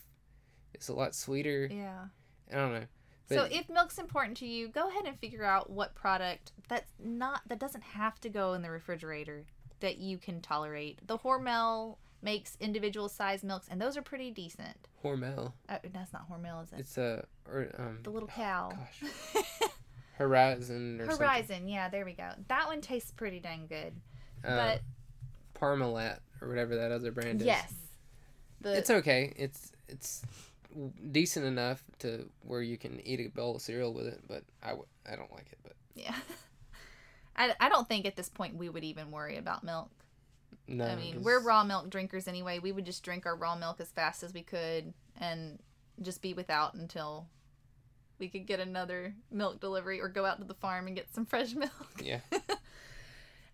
it's a lot sweeter. yeah. I don't know. so if milk's important to you, go ahead and figure out what product that's not that doesn't have to go in the refrigerator that you can tolerate. The Hormel makes individual size milks, and those are pretty decent. Hormel. Uh, that's not Hormel, is it? It's a or um the little cow. gosh. Horizon or Horizon, yeah, there we go. That one tastes pretty dang good. Uh, But Parmalat or whatever that other brand is. yes, the It's okay. It's it's decent enough to where you can eat a bowl of cereal with it, but I, w- I don't like it. But yeah. I, I don't think at this point we would even worry about milk. No, I mean, we're raw milk drinkers anyway. We would just drink our raw milk as fast as we could and just be without until we could get another milk delivery or go out to the farm and get some fresh milk. Yeah,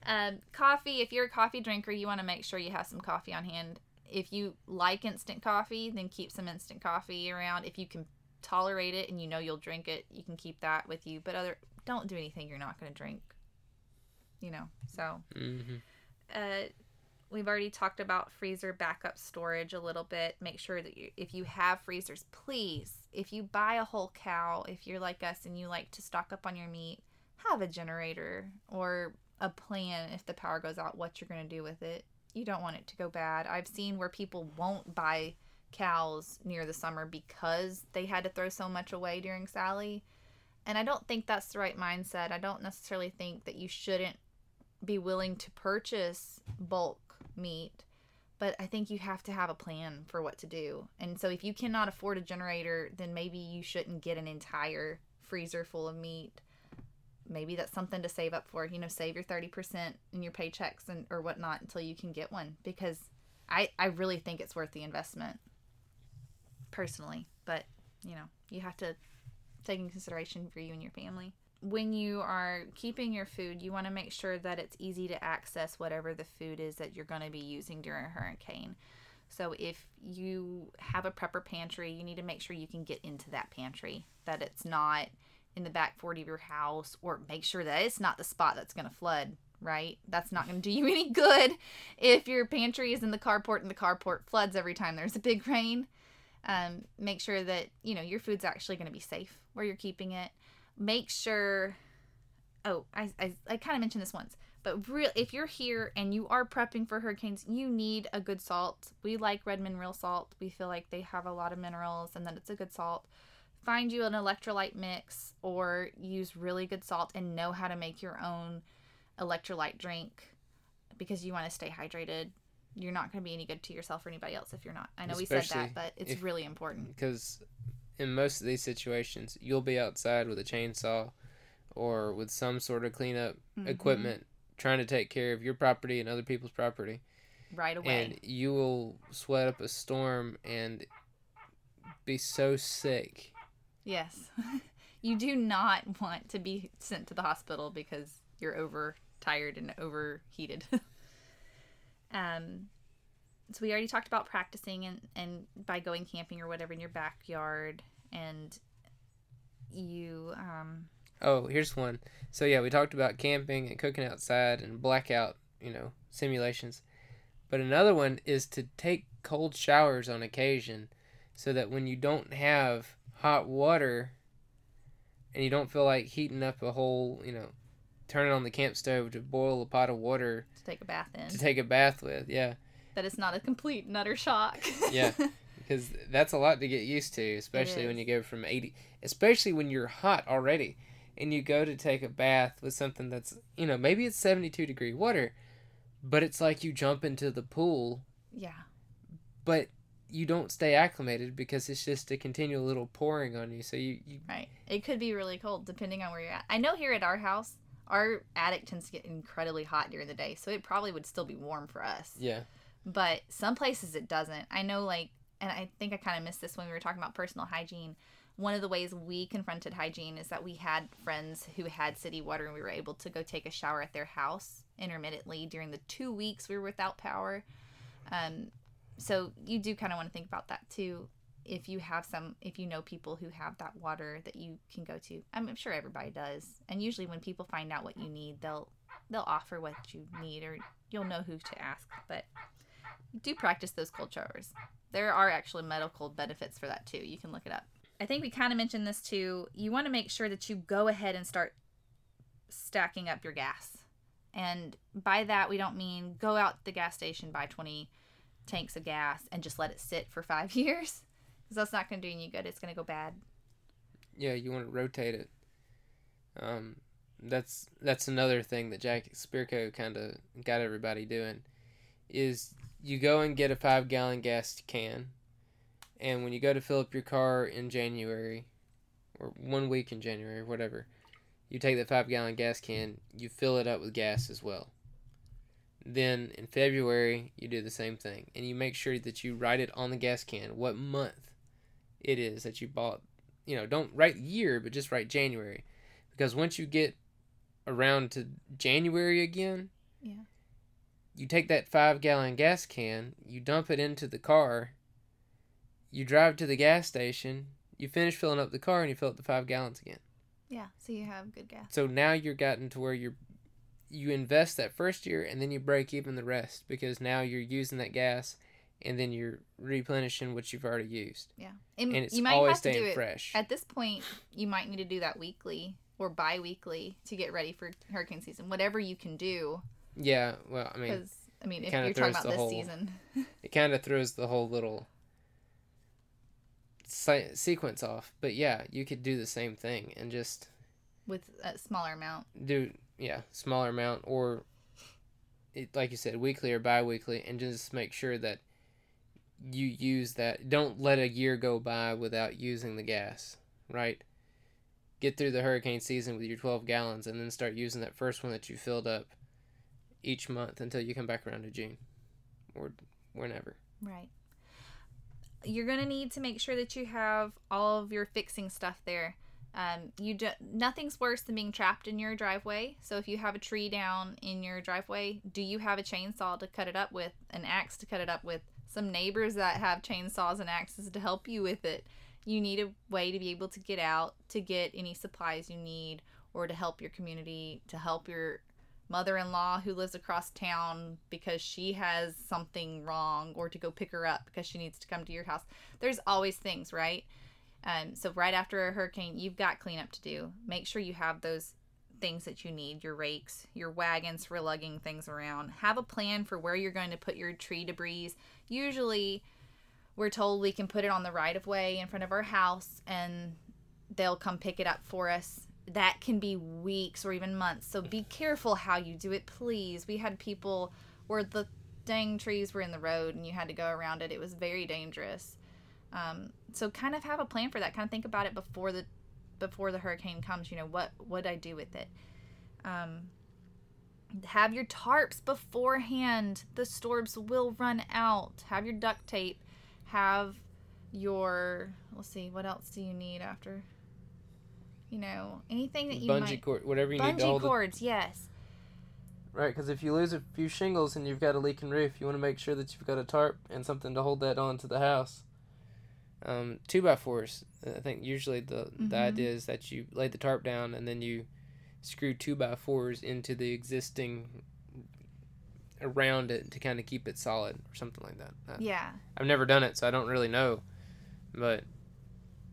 Um, coffee, if you're a coffee drinker, you want to make sure you have some coffee on hand. If you like instant coffee, then keep some instant coffee around. If you can tolerate it and you know you'll drink it, you can keep that with you. But other don't do anything you're not going to drink. You know. So, hmm uh, we've already talked about freezer backup storage a little bit. Make sure that you, if you have freezers, please, if you buy a whole cow, if you're like us and you like to stock up on your meat, have a generator or a plan if the power goes out, what you're going to do with it. You don't want it to go bad. I've seen where people won't buy cows near the summer because they had to throw so much away during Sally. And I don't think that's the right mindset. I don't necessarily think that you shouldn't be willing to purchase bulk meat, but I think you have to have a plan for what to do. And so if you cannot afford a generator, then maybe you shouldn't get an entire freezer full of meat. Maybe that's something to save up for. You know, save your 30% in your paychecks and or whatnot until you can get one because I, I really think it's worth the investment personally. But, you know, you have to take into consideration for you and your family when you are keeping your food, you want to make sure that it's easy to access whatever the food is that you're going to be using during a hurricane. So if you have a prepper pantry, you need to make sure you can get into that pantry, that it's not in the back 40 of your house, or make sure that it's not the spot that's going to flood, right? That's not going to do you any good if your pantry is in the carport and the carport floods every time there's a big rain. Um, make sure that, you know, your food's actually going to be safe where you're keeping it make sure oh i i, I kind of mentioned this once but real if you're here and you are prepping for hurricanes you need a good salt we like redmond real salt we feel like they have a lot of minerals and that it's a good salt find you an electrolyte mix or use really good salt and know how to make your own electrolyte drink because you want to stay hydrated. You're not going to be any good to yourself or anybody else if you're not. I know we said that, but it's if- really important. because in most of these situations you'll be outside with a chainsaw or with some sort of cleanup Mhm. equipment trying to take care of your property and other people's property right away. and you will sweat up a storm and be so sick Yes. you do not want to be sent to the hospital because you're overtired and overheated. um so we already talked about practicing and and by going camping or whatever in your backyard and you um oh here's one so yeah we talked about camping and cooking outside and blackout you know simulations but another one is to take cold showers on occasion so that when you don't have hot water and you don't feel like heating up a whole you know turning on the camp stove to boil a pot of water to take a bath in to take a bath with yeah that it's not a complete nutter shock. Yeah. because that's a lot to get used to, especially when you go from 80, especially when you're hot already and you go to take a bath with something that's, you know, maybe it's 72 degree water, but it's like you jump into the pool, yeah. but you don't stay acclimated because it's just a continual little pouring on you. So you, you Right. It could be really cold depending on where you're at. I know here at our house, our attic tends to get incredibly hot during the day, so it probably would still be warm for us. yeah, But some places it doesn't. I know, like, and I think I kind of missed this when we were talking about personal hygiene. One of the ways we confronted hygiene is that we had friends who had city water and we were able to go take a shower at their house intermittently during the two weeks we were without power. Um, so you do kind of want to think about that too. If you have some, if you know people who have that water that you can go to, I'm sure everybody does. And usually when people find out what you need, they'll they'll offer what you need, or you'll know who to ask. But do practice those cold showers. There are actually medical benefits for that too. You can look it up. I think we kind of mentioned this too. You want to make sure that you go ahead and start stacking up your gas. And by that, we don't mean go out to the gas station, buy 20 tanks of gas, and just let it sit for five years. Because that's not going to do you any good. It's going to go bad. yeah, you want to rotate it. Um, that's that's another thing that Jack Spirko kind of got everybody doing, is you go and get a five gallon gas can, and when you go to fill up your car in January, or one week in January, whatever, you take that five gallon gas can, you fill it up with gas as well. Then in February, you do the same thing, and you make sure that you write it on the gas can what month it is that you bought you know, don't write year, but just write January. Because once you get around to January again, Yeah. You take that five gallon gas can, you dump it into the car, you drive to the gas station, you finish filling up the car, and you fill up the five gallons again. Yeah. So you have good gas. So now you're gotten to where you're you invest that first year and then you break even the rest because now you're using that gas and then you're replenishing what you've already used. Yeah. And, And it's you might always have to do it fresh. At this point, you might need to do that weekly or bi-weekly to get ready for hurricane season. Whatever you can do, Yeah, well, I mean, I mean, if you're talking about this whole- season, it kind of throws the whole little se- sequence off. But yeah, you could do the same thing and just with a smaller amount, do yeah smaller amount or it, like you said weekly or bi-weekly and just make sure that you use that. Don't let a year go by without using the gas right? Get through the hurricane season with your 12 gallons and then start using that first one that you filled up each month until you come back around to june or whenever right? You're gonna need to make sure that you have all of your fixing stuff there. Um, you do, nothing's worse than being trapped in your driveway. So if you have a tree down in your driveway, do you have a chainsaw to cut it up with, an axe to cut it up with, some neighbors that have chainsaws and axes to help you with it? You need a way to be able to get out, to get any supplies you need, or to help your community, to help your mother-in-law who lives across town because she has something wrong, or to go pick her up because she needs to come to your house. There's always things, right? Um, so right after a hurricane, you've got cleanup to do. Make sure you have those things that you need your rakes, your wagons for lugging things around. Have a plan for where you're going to put your tree debris. Usually, we're told we can put it on the right of way in front of our house and they'll come pick it up for us. That can be weeks or even months. So be careful how you do it, please. We had people where the dang trees were in the road and you had to go around it. It was very dangerous. Um, so kind of have a plan for that. Kind of think about it before the before the hurricane comes. You know what would I do with it? Um, have your tarps beforehand. The storms will run out. Have your duct tape. Have your let's see what else do you need after you know anything that you bungee might cord, whatever you need to bungee hold. it. cords yes Right, because if you lose a few shingles and you've got a leaking roof, you want to make sure that you've got a tarp and something to hold that on to the house. Um, two by fours. I think usually the Mhm. the idea is that you lay the tarp down and then you screw two by fours into the existing around it to kind of keep it solid or something like that. I, yeah I've never done it, so I don't really know. But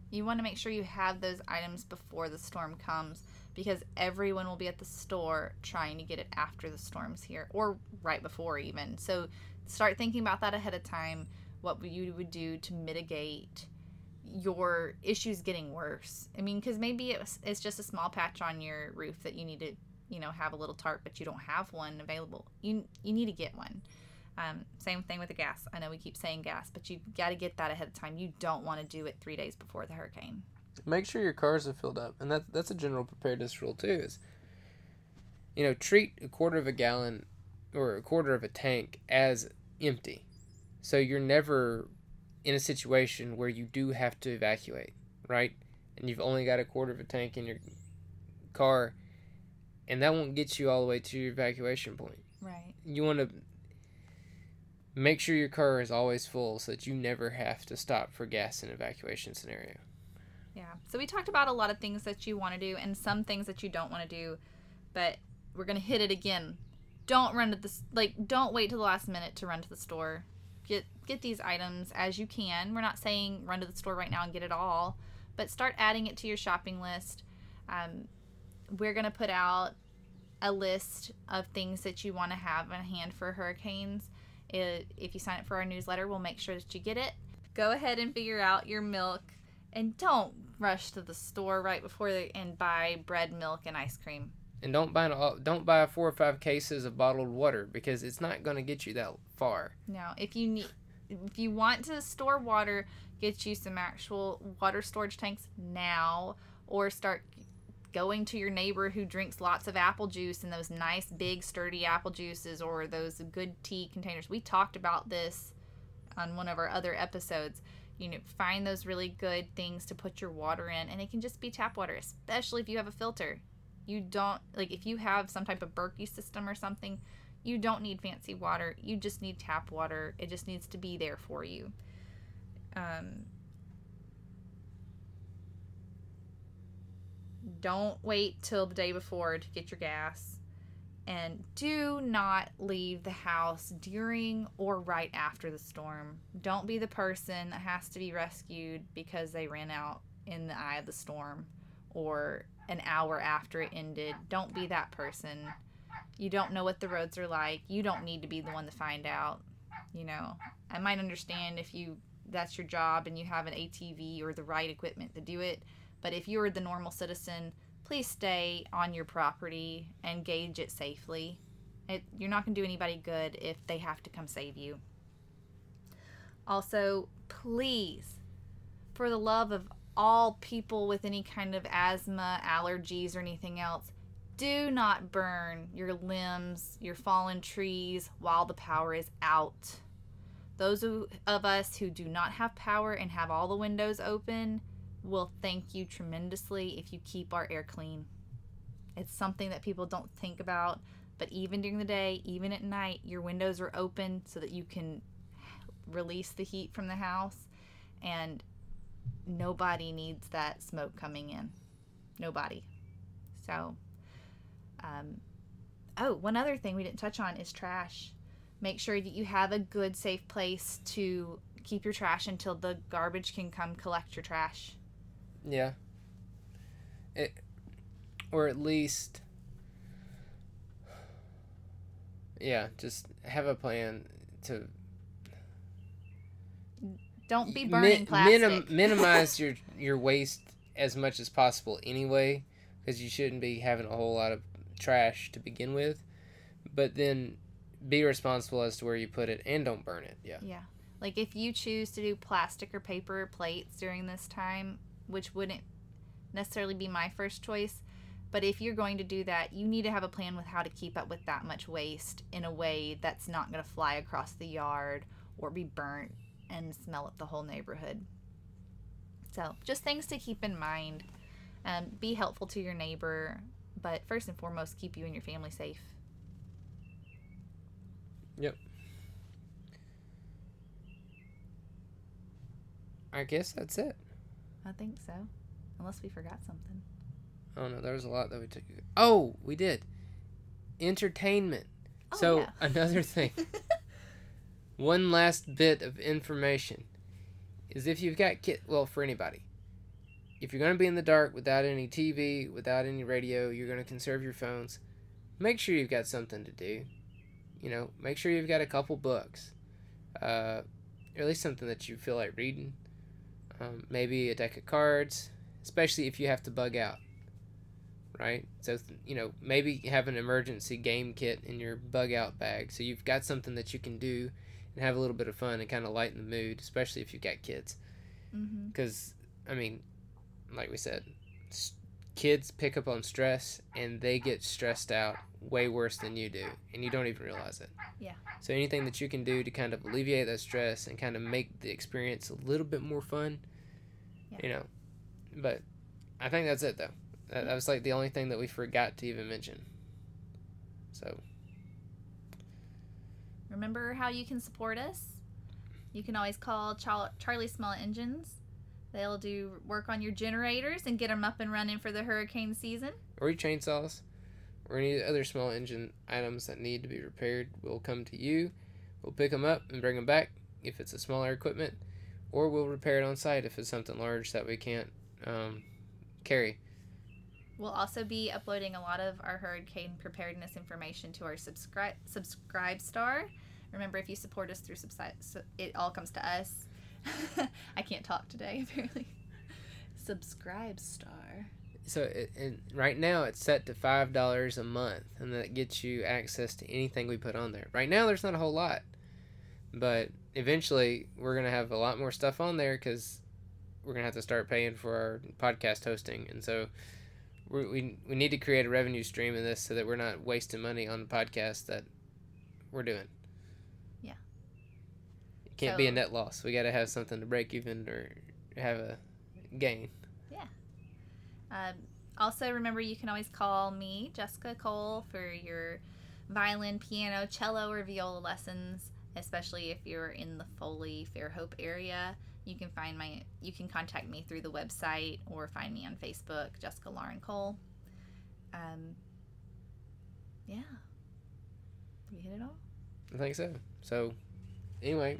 you want to make sure you have those items before the storm comes because everyone will be at the store trying to get it after the storm's here or right before even. So start thinking about that ahead of time what you would do to mitigate your issues getting worse. I mean because maybe it's, it's just a small patch on your roof that you need to you know have a little tarp but you don't have one available. You you need to get one um, same thing with the gas. I know we keep saying gas, but you got to get that ahead of time. You don't want to do it three days before the hurricane. make sure your cars are filled up, and that that's a general preparedness rule too. Is you know treat a quarter of a gallon or a quarter of a tank as empty, so you're never in a situation where you do have to evacuate, right? And you've only got a quarter of a tank in your car, and that won't get you all the way to your evacuation point. Right. You want to make sure your car is always full so that you never have to stop for gas in evacuation scenario. Yeah. So we talked about a lot of things that you want to do and some things that you don't want to do, but we're gonna hit it again. Don't run to the like. Don't wait till the last minute to run to the store. Get get these items as you can. We're not saying run to the store right now and get it all, but start adding it to your shopping list. Um, we're gonna put out a list of things that you want to have on hand for hurricanes. It, if you sign up for our newsletter, we'll make sure that you get it. Go ahead and figure out your milk and don't rush to the store right before they, and buy bread, milk, and ice cream. and don't buy an, don't buy four or five cases of bottled water because it's not going to get you that far. Now, if you need, if you want to store water, get you some actual water storage tanks now, or start going to your neighbor who drinks lots of apple juice and those nice big sturdy apple juices or those good tea containers. We talked about this on one of our other episodes. You know, find those really good things to put your water in, and it can just be tap water, especially if you have a filter. You don't like if you have some type of Berkey system or something, you don't need fancy water. You just need tap water. It just needs to be there for you. Um, don't wait till the day before to get your gas. And do not leave the house during or right after the storm. Don't be the person that has to be rescued because they ran out in the eye of the storm or an hour after it ended. Don't be that person. You don't know what the roads are like. You don't need to be the one to find out. You know, I might understand if you that's your job and you have an ATV or the right equipment to do it, but if you're the normal citizen, please stay on your property and gauge it safely. It, you're not going to do anybody good if they have to come save you. Also, please, for the love of all people with any kind of asthma, allergies, or anything else, do not burn your limbs, your fallen trees while the power is out. Those of us who do not have power and have all the windows open will thank you tremendously if you keep our air clean. It's something that people don't think about, but even during the day, even at night, your windows are open so that you can release the heat from the house and nobody needs that smoke coming in. Nobody. So, um, oh, one other thing we didn't touch on is trash. Make sure that you have a good, safe place to keep your trash until the garbage can come collect your trash. Yeah. It, or at least, yeah, just have a plan to Don't be mi- burning plastic. minim- minimize your your waste as much as possible anyway, because you shouldn't be having a whole lot of trash to begin with. But then, be responsible as to where you put it and don't burn it. Yeah. Yeah. Like if you choose to do plastic or paper plates during this time, which wouldn't necessarily be my first choice, but if you're going to do that, you need to have a plan with how to keep up with that much waste in a way that's not going to fly across the yard or be burnt and smell up the whole neighborhood. So, just things to keep in mind. Um, be helpful to your neighbor, but first and foremost, keep you and your family safe. Yep. I guess that's it. I think so. Unless we forgot something. Oh no, there was a lot that we took. Oh, we did. Entertainment. Oh, so yeah. another thing. One last bit of information is if you've got kid, well, for anybody, if you're going to be in the dark without any TV, without any radio, you're going to conserve your phones. Make sure you've got something to do. You know, make sure you've got a couple books, uh, or at least something that you feel like reading. Um, maybe a deck of cards, especially if you have to bug out. Right? So, you know, maybe have an emergency game kit in your bug out bag so you've got something that you can do and have a little bit of fun and kind of lighten the mood, especially if you've got kids. mm-hmm. Because, I mean, like we said, s- kids pick up on stress and they get stressed out way worse than you do, and you don't even realize it. Yeah. So, anything that you can do to kind of alleviate that stress and kind of make the experience a little bit more fun, Yeah. you know. But I think that's it, though. That, that was like the only thing that we forgot to even mention. So, Remember how you can support us? You can always call Char- Charlie Small Engines. They'll do work on your generators and get them up and running for the hurricane season. or your chainsaws, or any other small engine items that need to be repaired will come to you. We'll pick them up and bring them back if it's a smaller equipment, or we'll repair it on site if it's something large that we can't um, carry. We'll also be uploading a lot of our hurricane preparedness information to our subscribe SubscribeStar. Remember, if you support us through subscribe, so it all comes to us. I can't talk today, apparently. SubscribeStar. So it, and right now it's set to five dollars a month, and that gets you access to anything we put on there. Right now there's not a whole lot, but eventually we're gonna have a lot more stuff on there because we're gonna have to start paying for our podcast hosting, and so we we we need to create a revenue stream in this so that we're not wasting money on the podcast that we're doing. Can't be a net loss. We got to have something to break even or have a gain. Yeah. Um, also, remember you can always call me, Jessica Cole, for your violin, piano, cello, or viola lessons, especially if you're in the Foley Fairhope area. You can find my you can contact me through the website or find me on Facebook, Jessica Lauren Cole. Um, yeah. Did we hit it all? I think so. So, anyway,